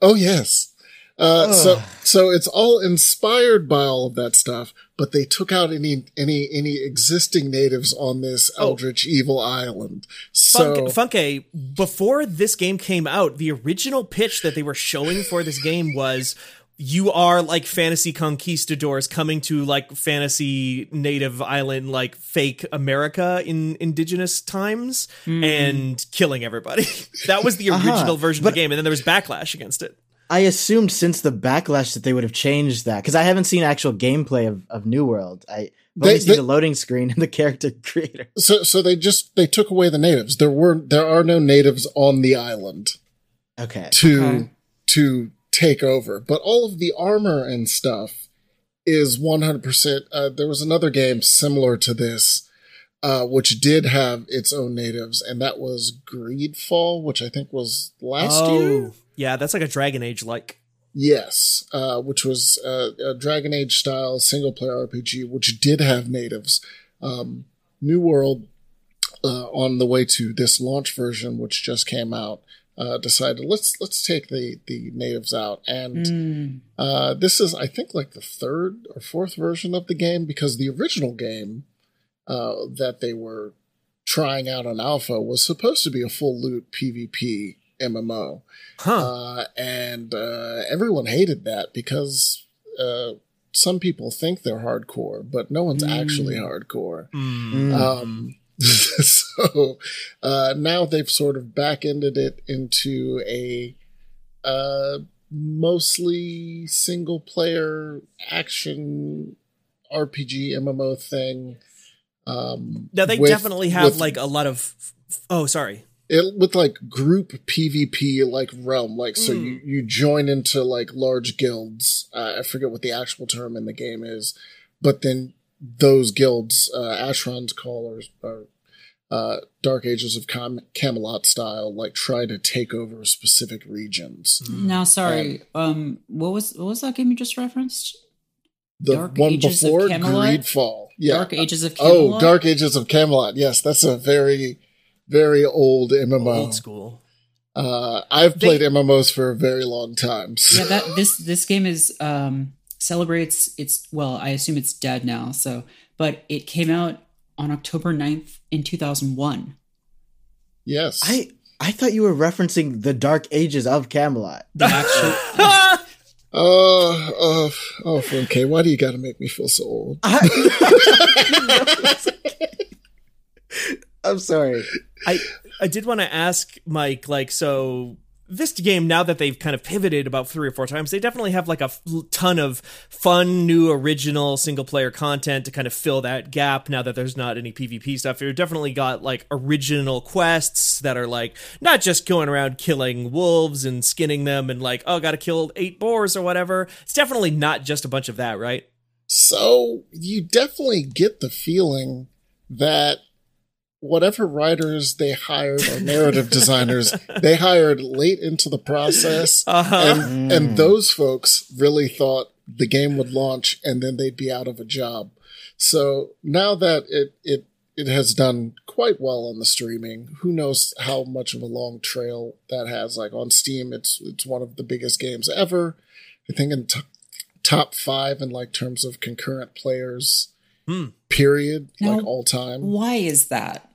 Oh yes. Uh, so so it's all inspired by all of that stuff, but they took out any any any existing natives on this Oh. eldritch evil island. So Funk, Funke, before this game came out, the original pitch that they were showing for this game was you are like fantasy conquistadors coming to like fantasy native island, like fake America in indigenous times and killing everybody. that was the Uh-huh. original version of the game, and then there was backlash against it. I assumed since the backlash that they would have changed that because I haven't seen actual gameplay of, of New World. I They- only see the loading screen and the character creator. so so they just they took away the natives. There were there are no natives on the island Okay. to Okay. to take over, but all of the armor and stuff is 100%. Uh, there was another game similar to this, uh, which did have its own natives, and that was Greedfall, which I think was last oh, year. Yeah, that's like a Dragon Age like. Yes, uh, which was uh, a Dragon Age style single player RPG, which did have natives. Um, New World, uh, on the way to this launch version, which just came out, uh, decided let's let's take the the natives out, and Mm. uh, this is I think like the third or fourth version of the game because the original game uh, that they were trying out on alpha was supposed to be a full loot PvP MMO. Huh. Uh, and uh, everyone hated that because uh, some people think they're hardcore, but no one's Mm. actually hardcore. Mm. Um, so uh, now they've sort of back ended it into a uh, mostly single player action RPG MMO thing. Um, Now they with- definitely have with- like a lot of. Oh, sorry. It with like group PvP like realm. Like so Mm. you you join into like large guilds. Uh, I forget what the actual term in the game is, but then those guilds, uh, Asheron's callers or uh, Dark Ages of Cam- Camelot style, like try to take over specific regions. Now, sorry. Um, what was what was that game you just referenced? The Dark one Ages before Camelot? Greedfall, yeah. Dark Ages of Camelot. Oh, Dark Ages of Camelot. Yes, that's a very, very old MMO. Old school. Uh, I've They- played MMOs for a very long time. so- Yeah, that this this game is um celebrates its well, I assume it's dead now. So, but it came out on October 9th in 2001. Yes. I I thought you were referencing the Dark Ages of Camelot. The actual Oh, oh, oh, okay. Why do you got to make me feel so old? I'm sorry. I I did want to ask Mike, like, so this game now that they've kind of pivoted about three or four times, they definitely have like a f- ton of fun, new, original single player content to kind of fill that gap. Now that there's not any PvP stuff, you've definitely got like original quests that are like not just going around killing wolves and skinning them and like oh, got to kill eight boars or whatever. It's definitely not just a bunch of that, right? So you definitely get the feeling that whatever writers they hired or narrative designers they hired late into the process, Uh-huh. and and those folks really thought the game would launch and then they'd be out of a job. So now that it it it has done quite well on the streaming. Who knows how much of a long trail that has? Like on Steam, it's it's one of the biggest games ever. I think in t- top five in like terms of concurrent players. Hmm. Period, Now, like all time. Why is that?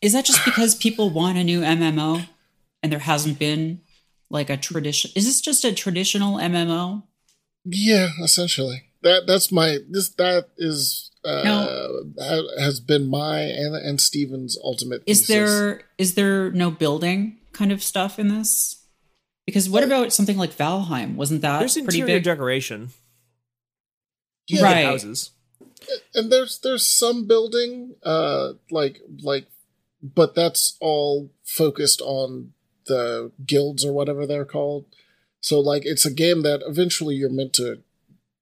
Is that just because people want a new MMO and there hasn't been like a tradition? Is this just a traditional MMO? Yeah, essentially. That that's my this that is uh No. has been my and and Steven's ultimate. Is thesis. there is there no building kind of stuff in this? Because what about something like Valheim? Wasn't that There's pretty interior big? decoration, Yeah, Right. houses. and there's there's some building uh like like but that's all focused on the guilds or whatever they're called so like it's a game that eventually you're meant to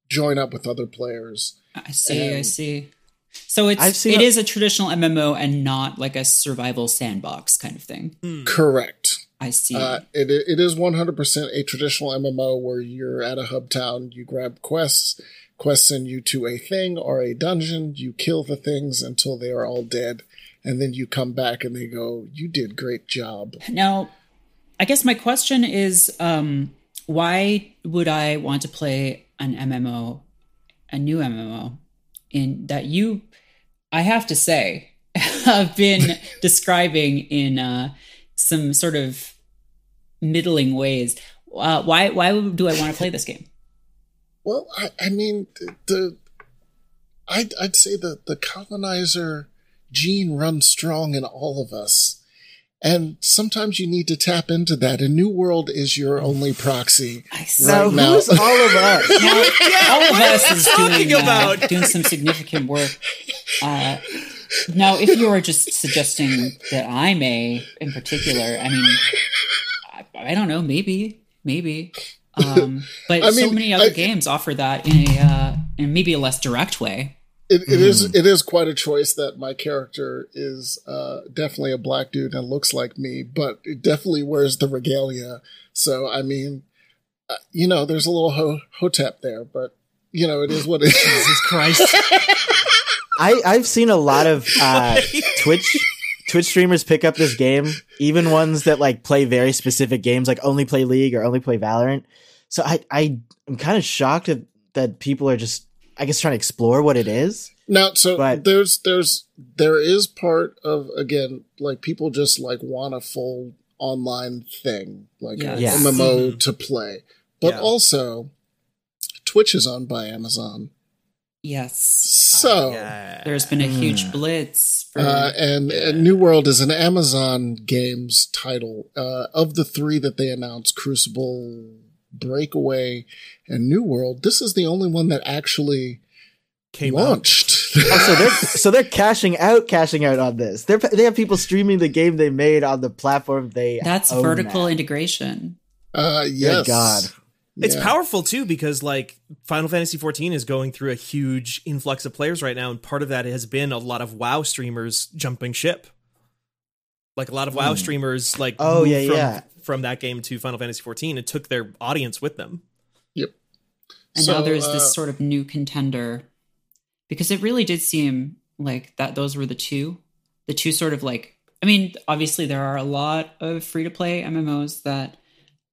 join up with other players I see, I see. So it's I've it a- is a traditional MMO and not like a survival sandbox kind of thing. Hmm. correct I see. uh it it is 100% a traditional mmo where you're at a hub town you grab quests quests send you to a thing or a dungeon you kill the things until they are all dead and then you come back and they go you did great job Now, I guess my question is um, why would I want to play an MMO, a new MMO, in that you, I have to say, have been describing in uh, some sort of middling ways. Uh, why? Why do I want to play this game? Well, I, I mean, the, the I'd, I'd say that the colonizer gene runs strong in all of us. And sometimes you need to tap into that. A New World is your only proxy. I see. So Right now. who's all of us? Now, all of us is talking doing, about? Uh, doing some significant work. Uh, now, if you are just suggesting that I may, in particular, I mean, I, I don't know, maybe, maybe. Um, but I so many other I- games offer that in a uh, in maybe a less direct way. It, it is it is quite a choice that my character is uh, definitely a black dude and looks like me, but it definitely wears the regalia. So I mean, uh, you know, there's a little ho- hotep there, but you know, it is what it is. Jesus Christ. I I've seen a lot of uh, Twitch Twitch streamers pick up this game, even ones that like play very specific games, like only play League or only play Valorant. So I I am kind of shocked that that people are just I guess trying to explore what it is. Now, so But- there's there's there is part of again like people just like want a full online thing like Yes. a Yeah. MMO Mhm. to play, but Yeah. also Twitch is owned by Amazon. Yes. So, Yeah. There's been a huge Hmm. blitz. For, uh, and, and New World is an Amazon Games title. Uh, of the three that they announced, Crucible, Breakaway, and New World, this is the only one that actually Came out. launched. Oh, so they're so they're cashing out, cashing out on this. They're they have people streaming the game they made on the platform they. that's own vertical now. integration. uh, Good yes. God. It's Yeah. powerful too because like Final Fantasy XIV is going through a huge influx of players right now, and part of that has been a lot of WoW streamers jumping ship. Like a lot of WoW streamers, like Oh, moved yeah, from, yeah. From that game to Final Fantasy XIV and took their audience with them. Yep. And So, now there's uh, this sort of new contender because it really did seem like that those were the two the two sort of like I mean obviously there are a lot of free to play MMOs that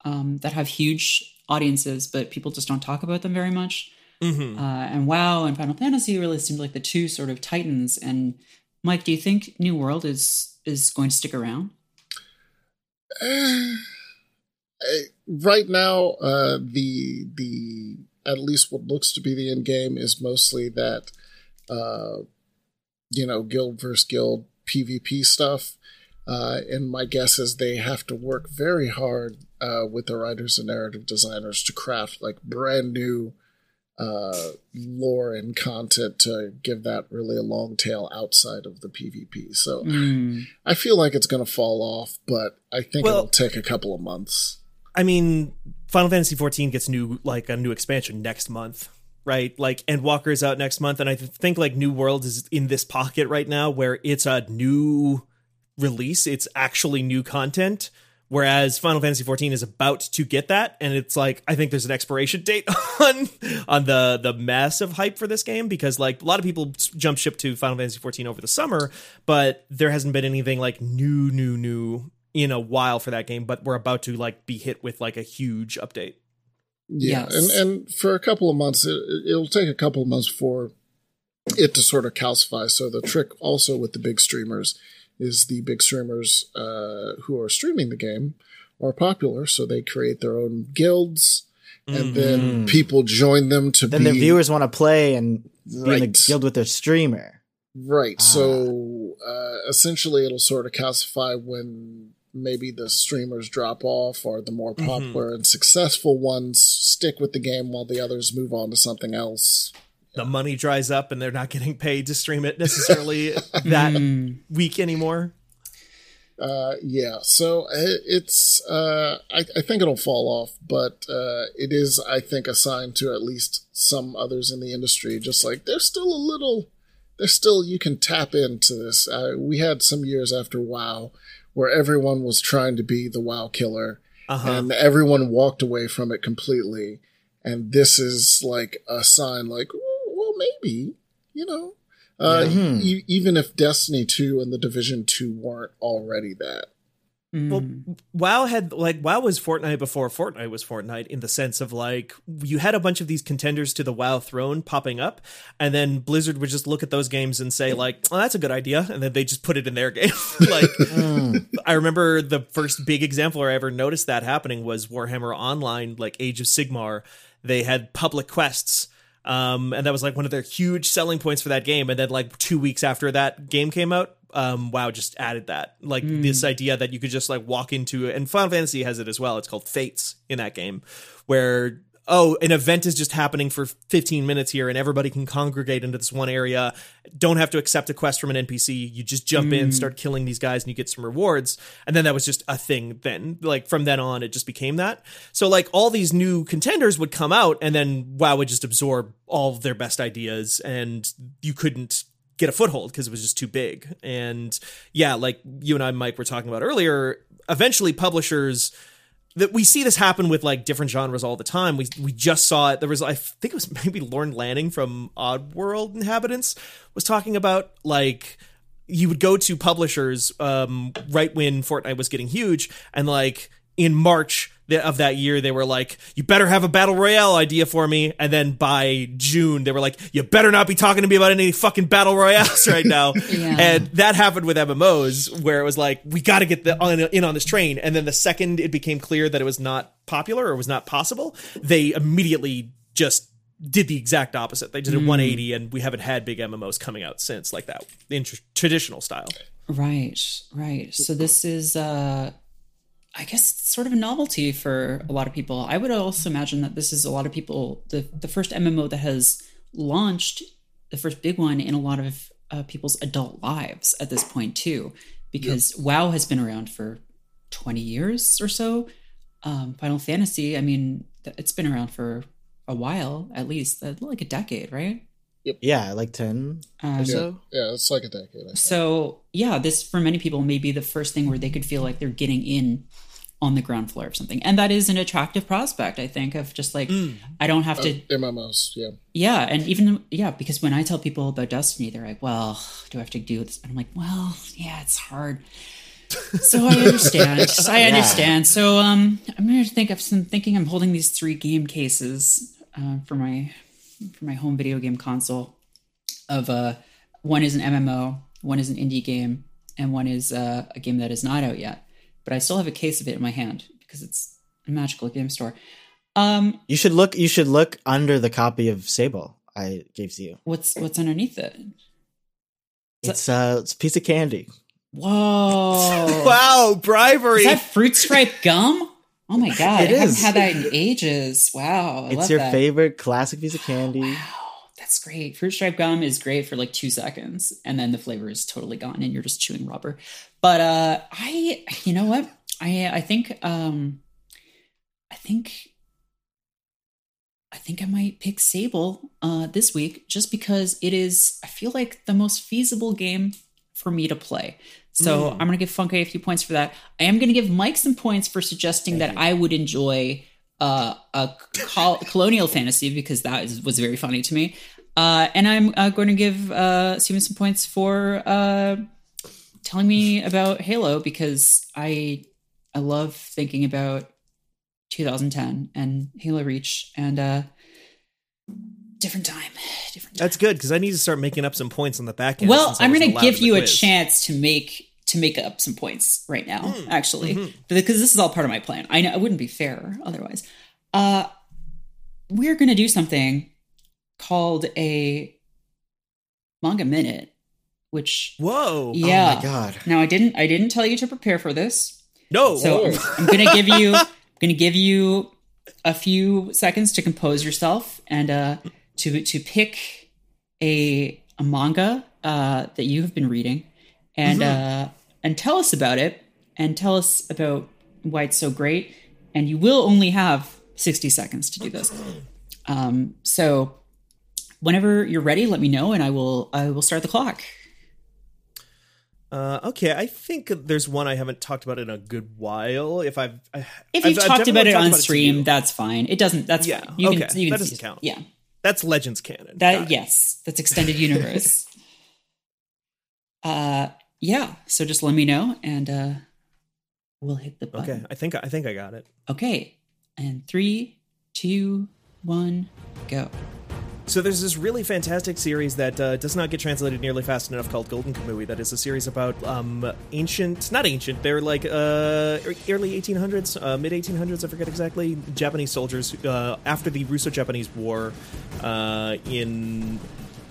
um that have huge audiences but people just don't talk about them very much hmm uh, and WoW and Final Fantasy really seemed like the two sort of titans and Mike do you think New World is is going to stick around right now, uh, the the at least what looks to be the end game is mostly that, uh, you know, guild versus guild PvP stuff. Uh, and my guess is they have to work very hard uh, with the writers and narrative designers to craft like brand new uh, lore and content to give that really a long tail outside of the PvP. So Mm. I feel like it's going to fall off, but I think Well- it'll take a couple of months. I mean, Final Fantasy XIV gets new like a new expansion next month, right? Like Endwalker is out next month, and I th- think like New World is in this pocket right now where it's a new release. It's actually new content. Whereas Final Fantasy XIV is about to get that, and it's like I think there's an expiration date on on the the massive hype for this game because like a lot of people s- jump ship to Final Fantasy XIV over the summer, but there hasn't been anything like new, new, new in a while for that game. But we're about to like be hit with like a huge update. Yeah, Yes. and and for a couple of months, it, it'll take a couple of months for it to sort of calcify. So the trick also with the big streamers is the big streamers uh, who are streaming the game are popular, so they create their own guilds, and then people join them to Then be their viewers want to play and be in the guild with their streamer. Right. Ah. So uh, essentially, it'll sort of calcify when maybe the streamers drop off, or the more Mhm. popular and successful ones stick with the game while the others move on to something else. The money dries up, and they're not getting paid to stream it necessarily that Mm. week anymore. Uh, yeah. So it's uh, I, I think it'll fall off, but uh, it is I think a sign to at least some others in the industry, just like there's still a little, there's still you can tap into this. Uh, we had some years after WoW where everyone was trying to be the WoW killer, Uh huh. and everyone walked away from it completely. And this is like a sign, like, "Oh, well, maybe, you know, uh, Yeah. Hmm. e- even if Destiny 2 and the Division 2 weren't already that. Well, Mm. WoW had like WoW was Fortnite before Fortnite was Fortnite in the sense of like you had a bunch of these contenders to the WoW throne popping up, and then Blizzard would just look at those games and say like, "Oh, that's a good idea," and then they just put it in their game. like Mm. I remember the first big example where I ever noticed that happening was Warhammer Online, like Age of Sigmar. They had public quests. Um, and that was like one of their huge selling points for that game. And then like two weeks after that game came out, um, WoW just added that. Like this idea that you could just like walk into and Final Fantasy has it as well. It's called Fates in that game, where oh, an event is just happening for 15 minutes here and everybody can congregate into this one area. Don't have to accept a quest from an NPC. You just jump in, mm. start killing these guys, and you get some rewards. And then that was just a thing then. Like from then on, it just became that. So like all these new contenders would come out and then WoW would just absorb all of their best ideas and you couldn't get a foothold because it was just too big. And yeah, like you and I, Mike, were talking about earlier, eventually publishers that we see this happen with like different genres all the time. We we just saw it. There was I think it was maybe Lorne Lanning from Oddworld Inhabitants was talking about like you would go to publishers um, right when Fortnite was getting huge, and like in March of that year, they were like, "You better have a battle royale idea for me," and then by June, they were like, "You better not be talking to me about any fucking battle royales right now." Yeah. And that happened with MMOs, where it was like, "We got to get the on, in on this train," and then the second it became clear that it was not popular or was not possible, they immediately just did the exact opposite. They Hmm. did a 180, and we haven't had big MMOs coming out since like that in tr- traditional style. Right, right. So this is, uh, I guess, it's sort of a novelty for a lot of people. I would also imagine that this is a lot of people the the first MMO that has launched, the first big one in a lot of uh, people's adult lives at this point too, because WoW has been around for twenty years or so. Um, Final Fantasy, I mean, it's been around for a while, at least uh, like a decade, right? Yep. Yeah, like 10 Um, or so. Yeah, it's like a decade. So yeah, this for many people may be the first thing where they could feel like they're getting in on the ground floor of something, and that is an attractive prospect. I think of just like I don't have to, Uh, MMOs, yeah. yeah, and even yeah, because when I tell people about Destiny, they're like, "Well, do I have to do this?" And I'm like, "Well, yeah, it's hard." so I understand. I understand. So um, I'm gonna think of some thinking. I'm holding these three game cases uh, for my for my home video game console. Of uh, one is an MMO, one is an indie game, and one is uh, a game that is not out yet. But I still have a case of it in my hand because it's a magical game store. Um, You should look. You should look under the copy of Sable I gave to you. what's what's underneath it? It's uh, it's a piece of candy. Whoa! Wow, bribery! Is that fruit stripe gum? Oh my god, It I haven't had that in ages. Wow, I it's your that. favorite classic piece of candy. Wow, that's great. Fruit stripe gum is great for like two seconds, and then the flavor is totally gone, and you're just chewing rubber. But uh, I, you know what? I I think um, I think I think I might pick Sable uh this week just because it is. I feel like the most feasible game for me to play. So I'm gonna give Funke a few points for that. I am gonna give Mike some points for suggesting that I would enjoy uh, a col- colonial fantasy because that is, was very funny to me. Uh, and I'm uh, going to give uh, Steven some points for uh, telling me about Halo because I I love thinking about 2010 and Halo Reach and uh, different time, different time. That's good because I need to start making up some points on the back end. Well, I'm going to give you a chance to make to make up some points right now, Hmm. actually, Mm-hmm. because this is all part of my plan. I know it wouldn't be fair otherwise. Uh, we're going to do something called a manga minute, which Whoa! yeah. Oh my god. Now I didn't I didn't tell you to prepare for this, No. so I'm, I'm going to give you I'm to give you a few seconds to compose yourself and uh, to to pick a a manga uh, that you have been reading and uh, and tell us about it and tell us about why it's so great. And you will only have 60 seconds to do this. Um, so whenever you're ready, let me know and I will I will start the clock. Uh, okay, I think there's one I haven't talked about in a good while. If I've, I, If I've- you've I've talked about it talked on stream, you. that's fine. It doesn't. That's Yeah, fine. You okay, can. You can that doesn't count. Yeah. that's Legends canon. That it. yes, that's extended universe. uh, yeah. So just let me know, and uh, we'll hit the button. Okay, I think I think I got it. Okay. And three, two, one, go. So there's this really fantastic series that uh, does not get translated nearly fast enough called Golden Kamui. That is a series about um, ancient, not ancient, they're like uh, early 1800s, uh, mid 1800s, I forget exactly, Japanese soldiers uh, after the Russo-Japanese War uh, in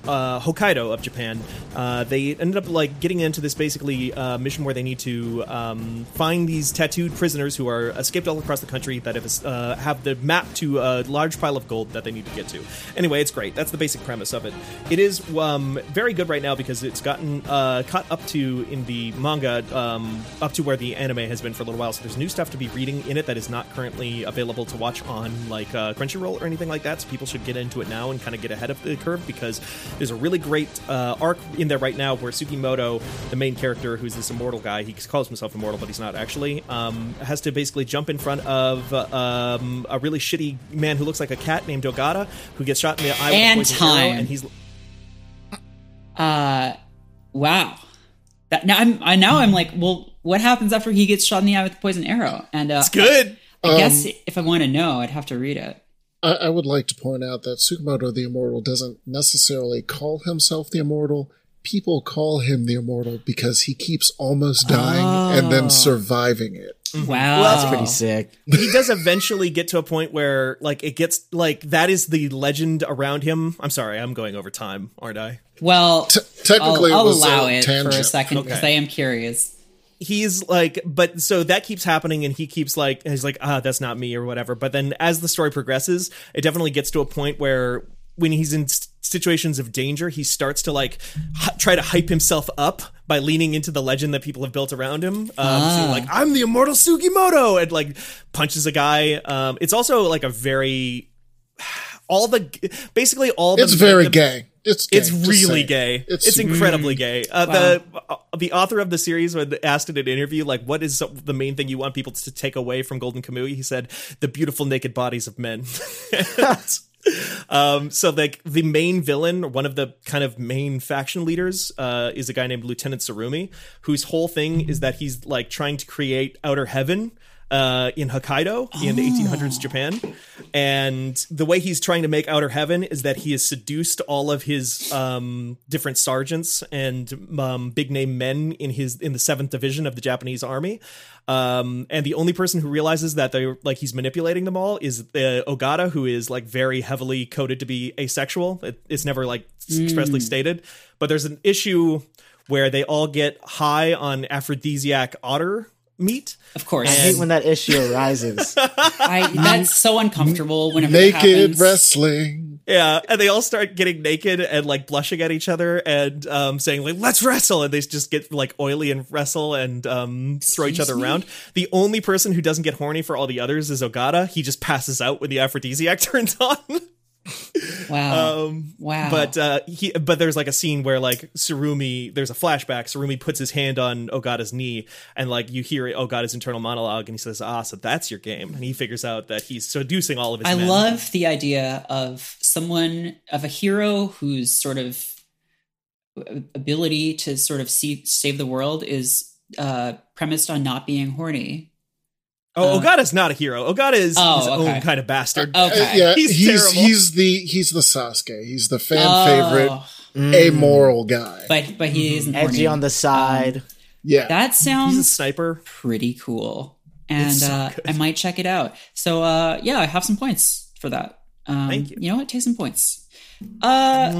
uh, Hokkaido of Japan. Uh, they ended up like getting into this basically uh, mission where they need to um, find these tattooed prisoners who are escaped all across the country that have uh, have the map to a large pile of gold that they need to get to. Anyway, it's great. That's the basic premise of it. It is um, very good right now because it's gotten uh, caught up to in the manga um, up to where the anime has been for a little while. So there's new stuff to be reading in it that is not currently available to watch on like uh, Crunchyroll or anything like that. So people should get into it now and kind of get ahead of the curve because there's a really great uh, arc in there right now where Sugimoto, the main character, who's this immortal guy, he calls himself immortal, but he's not actually, um, has to basically jump in front of uh, um, a really shitty man who looks like a cat named Ogata, who gets shot in the eye And with a poison arrow, and he's Uh, wow. That now I'm. I now I'm like, well, what happens after he gets shot in the eye with a poison arrow? And uh, it's good. I guess if I want to know, I'd have to read it. I, I would like to point out that Sugimoto the Immortal doesn't necessarily call himself the Immortal. people call him the immortal because he keeps almost dying and Oh. then ah. surviving it. Mm-hmm. Wow. Well, That's pretty sick. he does eventually get to a point where like it gets like that is the legend around him. I'm sorry, I'm going over time, aren't I? Well, T- technically, I'll, I'll it was allow a it tangent. for a second because Okay. I am curious. He's like but so that keeps happening and he keeps like he's like ah that's not me or whatever. But then as the story progresses it definitely gets to a point where when he's in situations of danger he starts to like h- try to hype himself up by leaning into the legend that people have built around him. Um so like i'm the immortal sugimoto and like punches a guy. Um it's also like a very all the basically all the It's very the- gay. It's gay, it's really gay. It's, It's incredibly gay. Uh, The uh, the author of the series, when asked in an interview, like, "What is the main thing you want people to take away from Golden Kamui?" He said, "The beautiful naked bodies of men." um, so like the main villain, one of the kind of main faction leaders, uh, is a guy named Lieutenant Tsurumi, whose whole thing is that he's like trying to create outer heaven uh, in Hokkaido in the 1800s Japan. And the way he's trying to make Outer Heaven is that he has seduced all of his um, different sergeants and um, big name men in his in the seventh division of the Japanese army. Um, and the only person who realizes that they like he's manipulating them all is uh, Ogata, who is like very heavily coded to be asexual. It, it's never like expressly stated, but there's an issue where they all get high on aphrodisiac otter meat. Of course. I hate when that issue arises. I, that's so uncomfortable whenever it Naked happens. wrestling. Yeah, and they all start getting naked and like blushing at each other and um, saying like "Let's wrestle," and they just get like oily and wrestle and um, throw each other me? around. The only person who doesn't get horny for all the others is Ogata. He just passes out when the aphrodisiac turns on. Wow. Um, wow. But uh, he, but there's like a scene where like Tsurumi, there's a flashback. Tsurumi puts his hand on Ogata's knee, and like you hear Ogata's internal monologue, and he says, "Ah, so that's your game." And he figures out that he's seducing all of his. I men. love the idea of someone of a hero whose sort of ability to sort of see, save the world is uh, premised on not being horny. Oh, Uh, Ogata's not a hero. Ogata is Oh, his okay. own kind of bastard. Uh, Okay. yeah, He's he's he's, the he's the Sasuke. He's the fan Oh, favorite, Mm. amoral guy. but but he isn't horny. Edgy on the side. yeah, That sounds He's a sounds sniper. pretty cool, and so uh. I might check it out. So uh, yeah, I have some points for that. Um, Thank you. You know what? Take some points. Uh,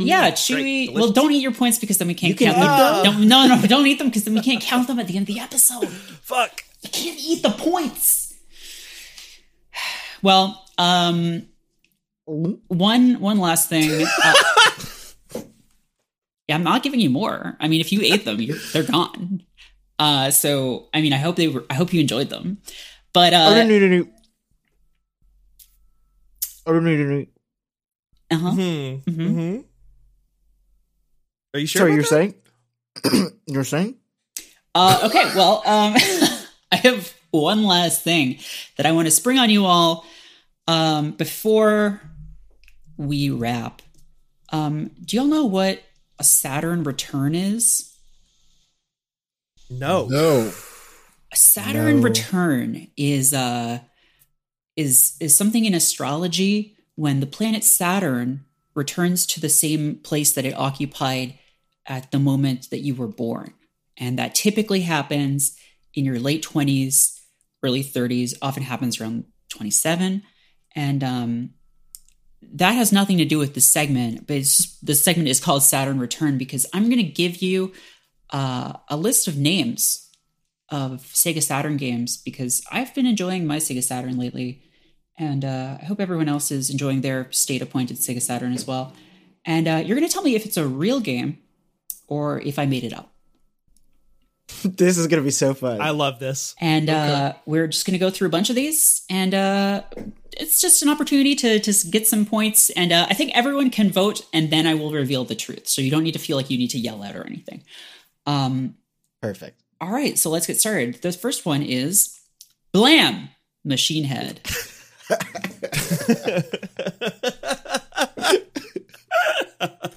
yeah, Chewy. delicious. Well, don't eat your points because then we can't You count them. them. Don't, no, no, don't eat them because then we can't count them at the end of the episode. Fuck. You can't eat the points. Well, um, one one last thing. Uh, yeah, I'm not giving you more. I mean, if you ate them, you're, they're gone. Uh, so I mean, I hope they were. I hope you enjoyed them. But Oh, uh, no, no, no, no. Oh, no, no, no, no. uh-huh. Hmm. Mhm. hmm Are you sure? Sorry, about you're that? saying? you're saying? Uh, okay, well, um, I have one last thing that I want to spring on you all um, before we wrap. Um, do y'all know what a Saturn return is? No. no. A Saturn No. return is uh is is something in astrology when the planet Saturn returns to the same place that it occupied at the moment that you were born. And that typically happens in your late 20s, early 30s, often happens around 27. And um that has nothing to do with the segment, but it's, the segment is called Saturn Return because I'm going to give you uh, a list of names of Sega Saturn games because I've been enjoying my Sega Saturn lately, and uh, I hope everyone else is enjoying their state appointed Sega Saturn as well. And uh, you're going to tell me if it's a real game or if I made it up. this is gonna be so fun. I love this. And uh, we're just going to go through a bunch of these, and uh, it's just an opportunity to to get some points. And uh, I think everyone can vote, and then I will reveal the truth. So you don't need to feel like you need to yell out or anything. Um, Perfect. All right, so let's get started. The first one is Blam Machine Head.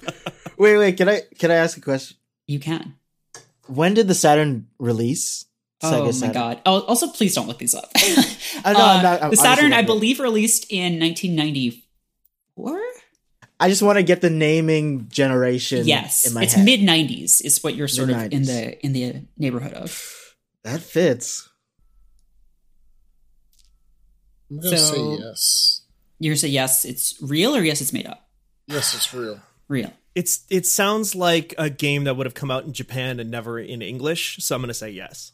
Wait, wait. Can I can I ask a question? You can. When did the Saturn release? oh my Saturn? god. Oh, also, please don't look these up. I know, Uh, I'm not- I'm the Saturn, not I believe, released in 1994. I just want to get the naming generation. Yes, in my it's mid '90s. Is what you're sort of in the in the neighborhood of. That fits. I'm gonna So- say yes. You're say yes, it's real, or yes, it's made up. Yes, it's real. Real. It's it sounds like a game that would have come out in Japan and never in English, so I'm gonna say yes.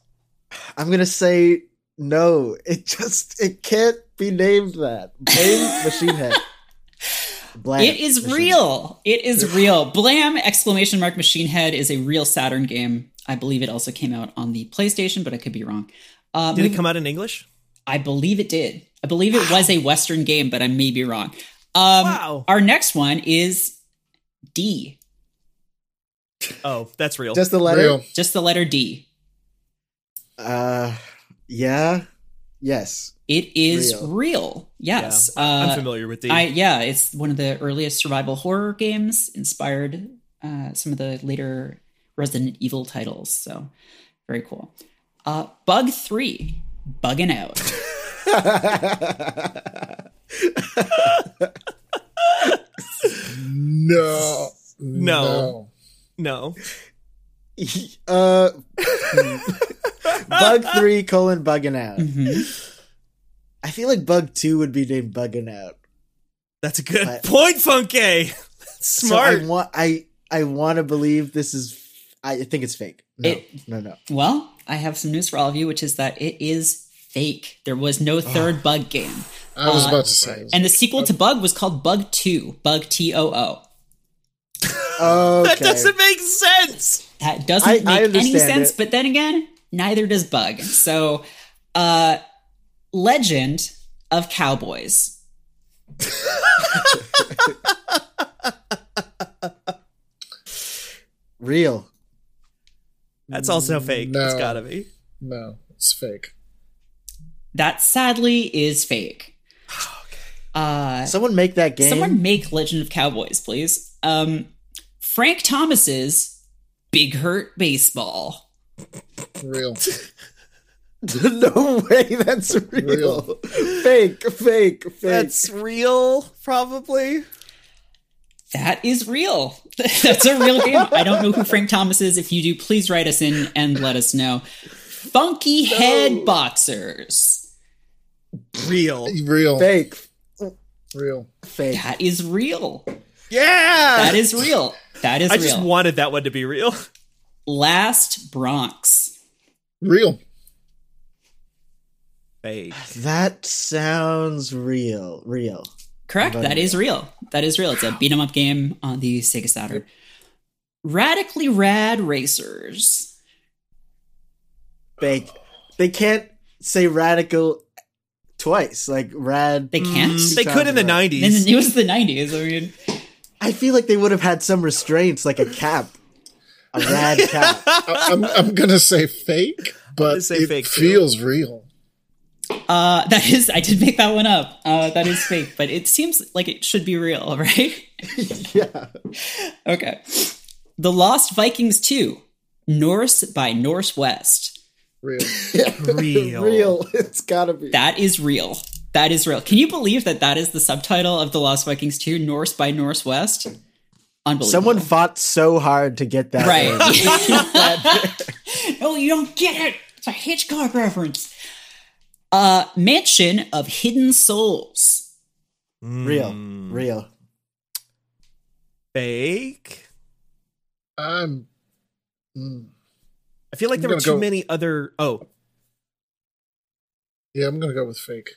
I'm gonna say no. It just it can't be named that. Name Machine Head. Blam. It is Machine real. It is real. Blam! Exclamation mark Machine Head is a real Saturn game. I believe it also came out on the PlayStation, but I could be wrong. Uh, Did it come out in English? I believe it did. I believe it was a Western game, but I may be wrong. Um, Wow. Our next one is D. Oh, that's real. Just the letter. Real. Just the letter D. Uh, yeah. Yes. It is Real. real. Yes. Yeah, I'm Uh, familiar with the. I yeah, it's one of the earliest survival horror games. Inspired uh, some of the later Resident Evil titles. So very cool. Uh, Bug three, bugging out. No. No. no. uh, bug three colon bugging out. Mhm. I feel like bug two would be named bugging out. That's a good But- point, Funke. Smart. So I want I I want to believe this is. I think it's fake. No, It- no, no. Well, I have some news for all of you, which is that it is fake. There was no third Bug game, I was Uh, about to say. and the sequel to Bug was called Bug Two, Bug T O O. Okay. that doesn't make sense. That doesn't I- make I any sense, it. but then again, neither does Bug. So, uh, Legend of Cowboys. real. That's also fake. No. It's gotta be. no, it's fake. That sadly is fake. Uh, Someone make that game. someone make Legend of Cowboys, please. Um, Frank Thomas's Big Hurt Baseball. Real. no way. That's real. fake. Fake. Fake. That's real, probably. That is real. That's a real game. I don't know who Frank Thomas is. If you do, please write us in and let us know. Funky Head Boxers. Real. Real. fake. Real. Fake. That is real. Yeah. That is real. That is I real. just wanted that one to be real. Last Bronx. Real. Fake. That sounds real. Real. Correct. Voting That is real. That is real. It's a beat 'em up game on the Sega Saturn. Radically Rad Racers. Fake. They can't say radical twice. Like rad. They can't. Mm, they could in the Sounds right. Then nineties. it was the nineties. I mean, I feel like they would have had some restraints, like a cap, a rad cap. I, I'm, I'm gonna say fake, but say it fake, too. feels real. uh, that is. I did make that one up. Uh, that is fake, but it seems like it should be real, right? yeah. okay. The Lost Vikings Two, Norse by Northwest. Real. Real. Real. It's gotta be. That is real. That is real. Can you believe that that is the subtitle of The Lost Vikings 2, Norse by Northwest? Unbelievable. Someone fought so hard to get that. Right. word. no, you don't get it. It's a Hitchcock reference. Uh, Mansion of Hidden Souls. real. Mm, Real. Fake. I'm. Mm, I feel like I'm there were too go- many other. Oh, yeah, I'm gonna go with fake.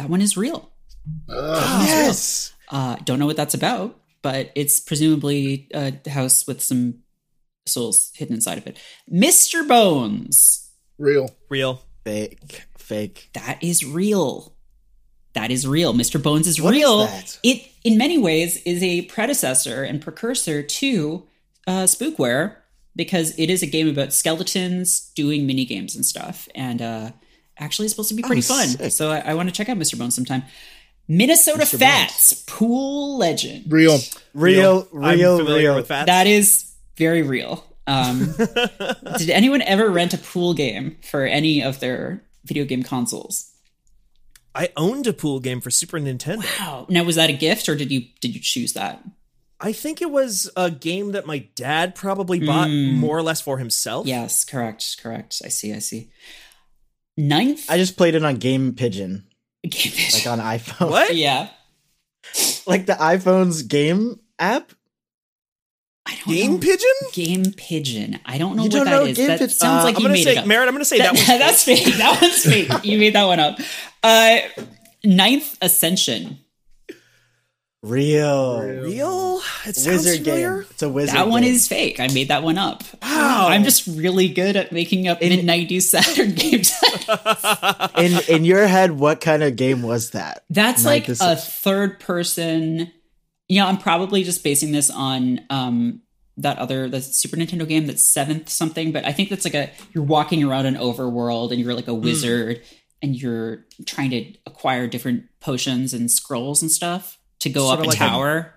That one is real. Ugh. Yes. Uh, don't know what that's about, but it's presumably a house with some souls hidden inside of it. Mr. Bones. real. real. Fake. Fake. That is real. That is real. Mr. Bones is What is real. that? It, in many ways, is a predecessor and precursor to uh, Spookware because it is a game about skeletons doing mini games and stuff, and uh, actually, it's supposed to be pretty Oh, fun. sick. So I, I want to check out Mr. Bones sometime. Minnesota Mr. Fats Pool Legend. Real. Real. Real. I'm real. with that. That is very real. Um, did anyone ever rent a pool game for any of their video game consoles? I owned a pool game for Super Nintendo. Wow. Now was that a gift or did you did you choose that? I think it was a game that my dad probably bought Mm. more or less for himself. Yes, correct, correct. I see, I see. Ninth I just played it on Game Pigeon, game. like on iPhone. What? yeah. Like the iPhone's game app. I don't Game know. Pigeon? Game Pigeon. I don't know You what don't that know is. Game That Pigeon? sounds Uh, like I'm you gonna made say, it up. Merritt, I'm gonna say that, That- was that's fake. That one's fake. You made that one up. Uh, Ninth Ascension. Real. real. It sounds Wizard familiar. game. It's a wizard. That one game. is fake. I made that one up. Wow. I'm just really good at making up In- mid 90s Saturn games. in in your head. What kind of game was that? That's Ninth like a Ascension. third person. Yeah, I'm probably just basing this on um that other the Super Nintendo game that's seventh something, but I think that's like a you're walking around an overworld and you're like a Hmm. wizard and you're trying to acquire different potions and scrolls and stuff to go Sort up of a like tower.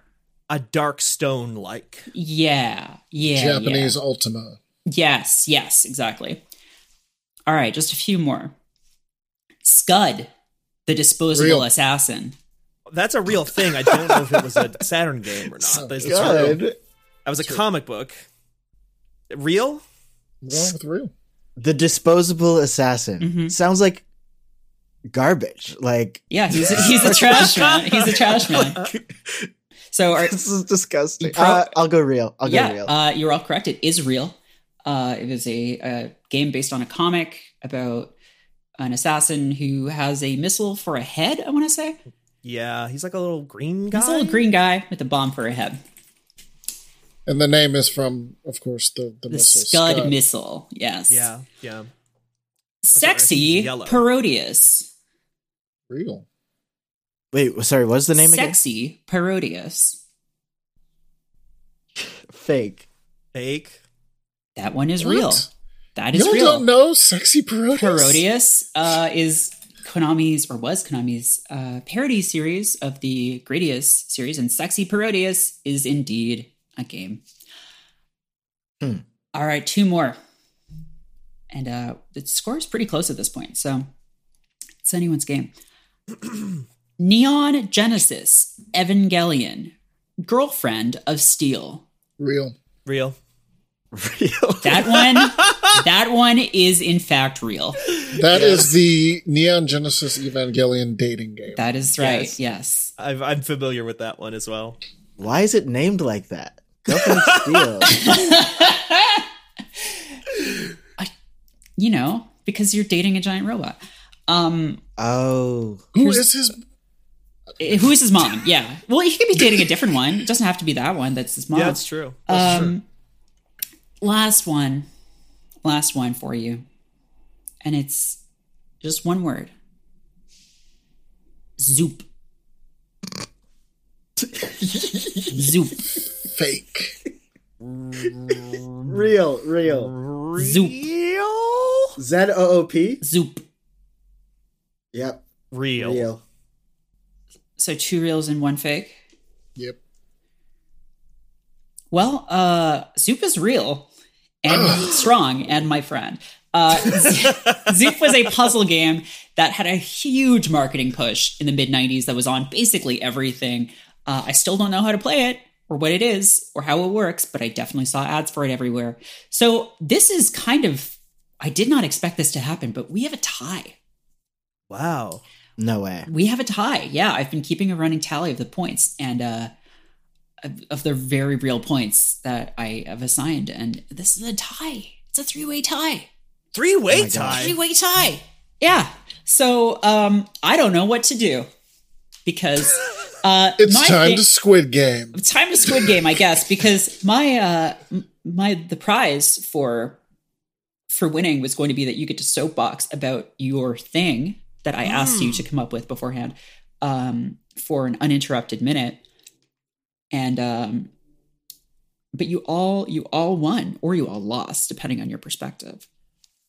A dark stone like. yeah, yeah, Japanese yeah. Ultima. Yes, yes, exactly. All right, just a few more. Scud, the disposable Real. assassin. That's a real thing. I don't know if it was a Saturn game or not. but it's real. That was a comic book. Real? What's wrong with real? The disposable assassin Mhm. sounds like garbage. Like Yeah, he's a, he's a trash man. He's a trash man. So, are, this is disgusting. Pro- uh, I'll go real. I'll go yeah, real. uh, you're all correct. It is real. Uh, it is a, a game based on a comic about an assassin who has a missile for a head. I want to say Yeah, he's like a little green guy. he's a little green guy with a bomb for a head. And the name is from, of course, the, the, The missile. Scud, missile. Yes. Yeah, yeah. Sexy He's yellow. Parodius. Real. Wait, sorry. What's the name again? Sexy Parodius. Fake. Fake. That one is What? real. That is real. Y'all real. don't know Sexy Parodius? Parodius uh, is Konami's or was Konami's uh, parody series of the Gradius series, and Sexy Parodius is indeed a game. Hmm. All right, two more, and uh, the score is pretty close at this point, so it's anyone's game. Neon Genesis Evangelion, girlfriend of Steel. Real. Real. Real. That one, that one is in fact real. That is the Neon Genesis Evangelion dating game. That is right. Yes. yes. I've, I'm familiar with that one as well. Why is it named like that? Girlfriend of Steel. you know, because you're dating a giant robot. Um, Oh. Who Here's- is his? eh, who is his mom? Yeah. Well, he could be dating a different one. It doesn't have to be that one. That's his mom. Yeah, it's true. um, last one, last one for you, and it's just one word. Zoop. Zoop. Fake. Real. Real. Zoop. Real. Z O O P. Zoop. Yep. Real. Real. So two reels and one fake. Yep. Well, uh, Zoop is real and strong and my friend. Uh, Zoop was a puzzle game that had a huge marketing push in the mid 90s that was on basically everything. Uh, I still don't know how to play it or what it is or how it works, but I definitely saw ads for it everywhere. So this is kind of, I did not expect this to happen, but we have a tie. Wow. No way. We have a tie. Yeah, I've been keeping a running tally of the points and uh of, of the very real points that I have assigned, and this is a tie. It's a three-way tie. Three way Oh tie. Three-way tie. Yeah. So um I don't know what to do because uh It's my time thing- to Squid Game. it's time to Squid Game, I guess, because my uh my the prize for for winning was going to be that you get to soapbox about your thing that I asked you to come up with beforehand um for an uninterrupted minute. And um but you all you all won or you all lost depending on your perspective.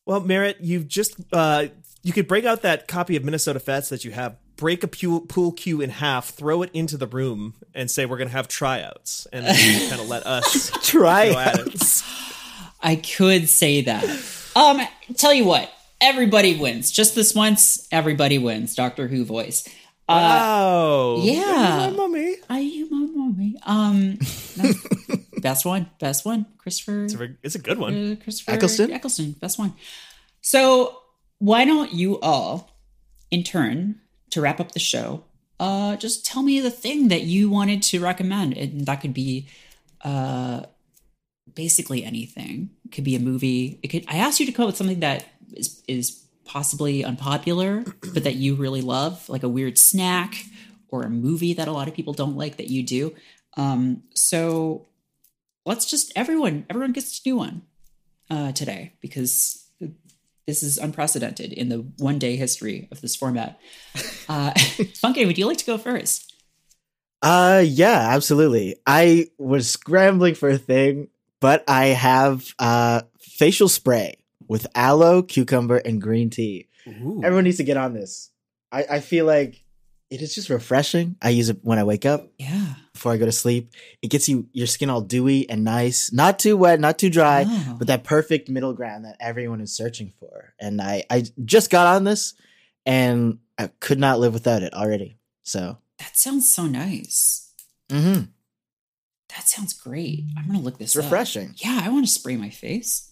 Well, Merritt, you've just uh, you could break out that copy of Minnesota Fats that you have, break a pool, pool cue in half, throw it into the room, and say we're going to have tryouts, and then kind of let us Try. go at it. I could say that. Um, tell you what, everybody wins. Just this once, everybody wins. Doctor Who voice. Uh, Wow. yeah. My mummy. Are you my mommy? Um, best one, best one, Christopher. It's a, very- it's a good one. uh, Christopher Eccleston? Eccleston, best one. So why don't you all, in turn, to wrap up the show, uh, just tell me the thing that you wanted to recommend, and that could be, uh, basically anything. It could be a movie. It could. I asked you to come up with something that is is possibly unpopular, but that you really love, like a weird snack or a movie that a lot of people don't like that you do. Um, so let's just everyone everyone gets to do one uh, today because this is unprecedented in the one day history of this format. Uh, Funke, would you like to go first? Uh yeah, absolutely. I was scrambling for a thing, but I have uh facial spray with aloe, cucumber, and green tea. Ooh. Everyone needs to get on this. I, I feel like it is just refreshing. I use it when I wake up Yeah. before I go to sleep. It gets you your skin all dewy and nice, not too wet, not too dry, Oh. but that perfect middle ground that everyone is searching for. And I I just got on this, and I could not live without it already. So, That sounds so nice. mhm. That sounds great. I'm gonna look this it's up. refreshing. Yeah, I want to spray my face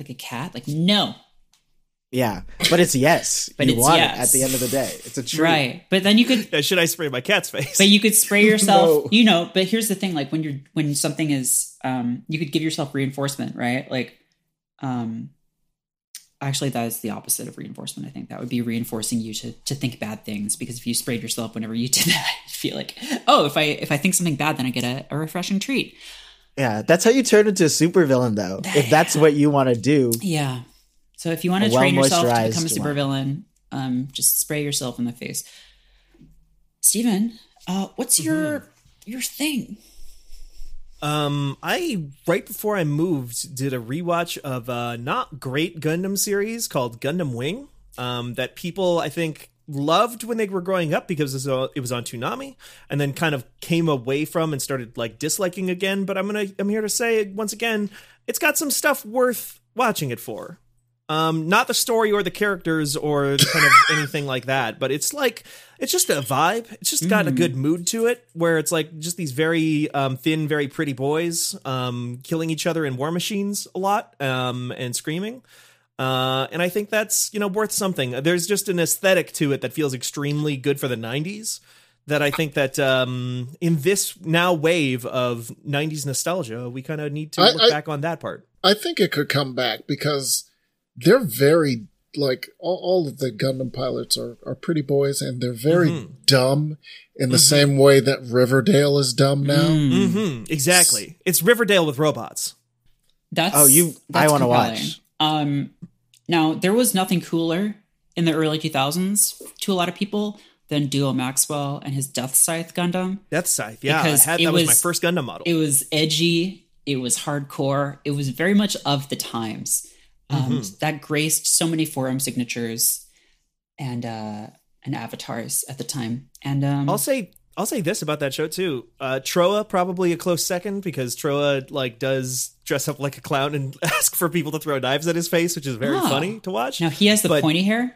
like a cat. Like no, Yeah, but it's yes. But you it's want yes. it at the end of the day. It's a treat. right? But then you could Yeah, should I spray my cat's face? but you could spray yourself No. you know but here's the thing like when you're when something is um you could give yourself reinforcement right like um actually that is the opposite of reinforcement i think that would be reinforcing you to to think bad things because if you sprayed yourself whenever you did that you feel like oh if i if i think something bad then i get a, a refreshing treat Yeah, that's how you turn into a supervillain, though. If that's what you want to do. yeah so if you want to train yourself to become a supervillain um just spray yourself in the face Steven uh what's your your thing Um, I right before I moved did a rewatch of a not great Gundam series called Gundam Wing. Um, that people I think loved when they were growing up because it was on- Toonami, and then kind of came away from and started like disliking again. But I'm gonna I'm here to say once again, it's got some stuff worth watching it for. Um, not the story or the characters or kind of anything like that, but it's like it's just a vibe. It's just got a good mood to it, where it's like just these very um, thin, very pretty boys um, killing each other in war machines a lot um, and screaming. Uh, and I think that's you know worth something. There's just an aesthetic to it that feels extremely good for the '90s. That I think that um, in this now wave of '90s nostalgia, we kind of need to I- look I- back on that part. I think it could come back because they're very like all, all of the Gundam pilots are, are pretty boys and they're very Mhm. dumb in the same way that Riverdale is dumb now. Mm. hmm Exactly. It's Riverdale with robots. That's Oh, you- I wanna watch. Um, now there was nothing cooler in the early 2000s to a lot of people than Duo Maxwell and his Death Scythe Gundam. Death Scythe. Yeah, Because I had that was, my first Gundam model. It was edgy. It was hardcore. It was very much of the times. Um, Mhm. That graced so many forum signatures and uh, and avatars at the time. And um, I'll say I'll say this about that show too. Uh, Trowa probably a close second because Trowa like does dress up like a clown and ask for people to throw knives at his face, which is very Oh. funny to watch. now he has the but- pointy hair.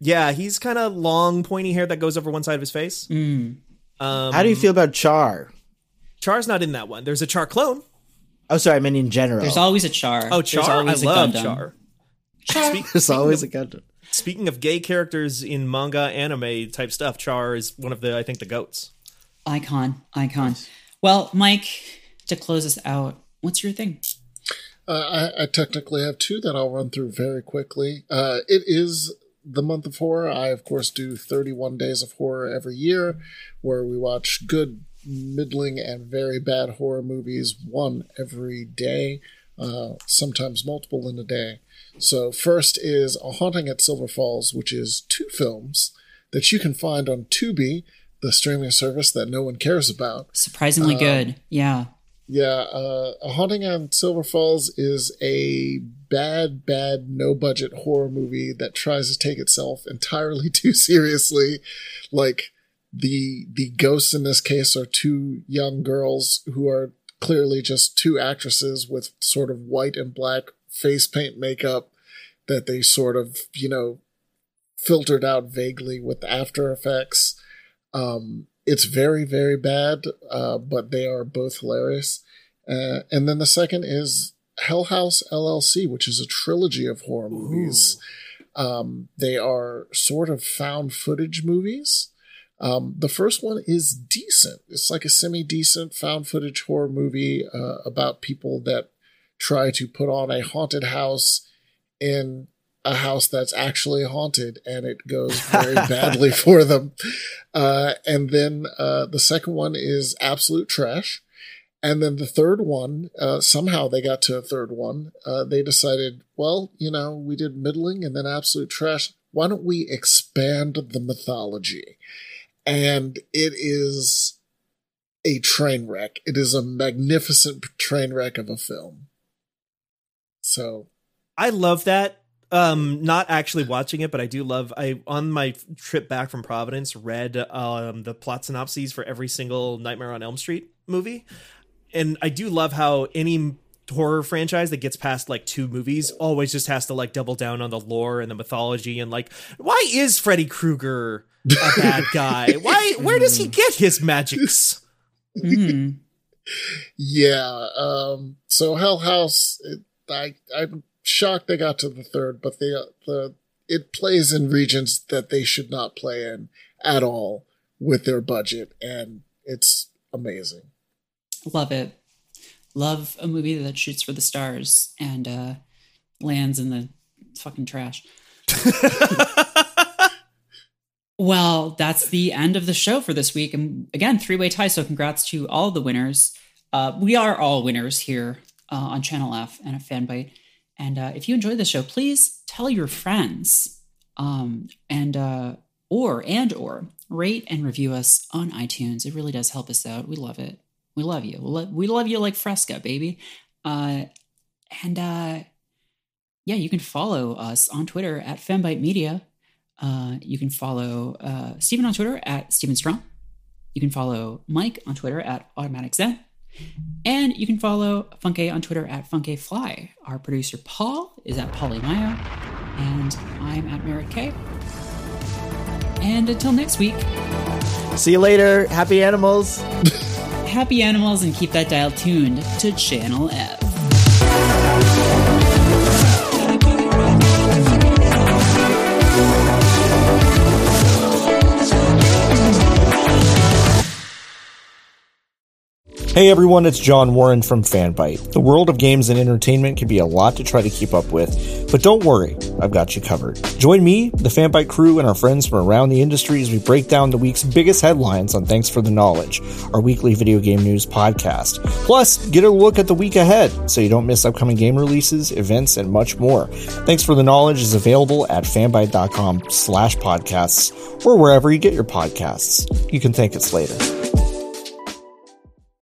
Yeah, he's kind of long, pointy hair that goes over one side of his face. Mm. Um, How do you feel about Char? Char's not in that one. There's a Char clone. Oh, sorry, I mean in general. There's always a Char. Oh, Char! I always a love Gundam. Char. Char. Speak- There's always of- a Gundam. Speaking of gay characters in manga, anime type stuff, Char is one of the I think the goats. Icon, icon. Well, Mike, to close us out, what's your thing? Uh, I, I technically have two that I'll run through very quickly. Uh, it is the month of horror. I, of course, do 31 days of horror every year where we watch good, middling, and very bad horror movies, one every day, uh, sometimes multiple in a day. So, first is A Haunting at Silver Falls, which is two films that you can find on Tubi, the streaming service that no one cares about. Surprisingly Um, good. Yeah. Yeah, uh, A Haunting on Silver Falls is a bad, bad, no budget horror movie that tries to take itself entirely too seriously. Like the the ghosts in this case are two young girls who are clearly just two actresses with sort of white and black face paint makeup that they sort of, you know, filtered out vaguely with After Effects. Um, it's very, very bad, uh, but they are both hilarious. Uh, and then the second is Hell House LLC, which is a trilogy of horror movies. Um, they are sort of found footage movies. Um, the first one is decent. It's like a semi decent found footage horror movie uh, about people that try to put on a haunted house in a house that's actually haunted and it goes very badly for them. Uh, and then uh, the second one is absolute trash. And then the third one, uh, somehow they got to a third one. Uh, they decided, well, you know, we did middling and then absolute trash. Why don't we expand the mythology? And it is a train wreck. It is a magnificent train wreck of a film. So I love that. Um, not actually watching it, but I do love. I on my trip back from Providence read um the plot synopses for every single Nightmare on Elm Street movie, and I do love how any horror franchise that gets past like two movies always just has to like double down on the lore and the mythology and like why is Freddy Krueger a bad guy? Why where does he get his magics? Mm. yeah. Um, so Hell House, it, I, I'm shocked they got to the third, but the, the, it plays in regions that they should not play in at all with their budget. And it's amazing. Love it. Love a movie that shoots for the stars and uh, lands in the fucking trash. well, that's the end of the show for this week. And again, three way tie. So congrats to all the winners. Uh, we are all winners here uh, on Channel F and at Fanbyte. And uh, if you enjoyed the show, please tell your friends, um, and uh, or and or rate and review us on iTunes. It really does help us out. We love it. We love you. We love, you like Fresca, baby. Uh, and uh, yeah, you can follow us on Twitter at Fanbyte Media. Uh, you can follow uh, Steven on Twitter at Steven Strong. You can follow Mike on Twitter at Automatic Zen. And you can follow Funke on Twitter at FunkeFly. Our producer Paul is at Polymayo. And I'm at Merritt K. And until next week, See you later. Happy animals. happy animals and keep that dial tuned to Channel F. Hey everyone, it's John Warren from Fanbyte. The world of games and entertainment can be a lot to try to keep up with, but don't worry, I've got you covered. Join me, the Fanbyte crew, and our friends from around the industry as we break down the week's biggest headlines on Thanks for the Knowledge, our weekly video game news podcast. Plus, get a look at the week ahead so you don't miss upcoming game releases, events, and much more. Thanks for the Knowledge is available at fanbyte.com slash podcasts or wherever you get your podcasts. You can thank us later.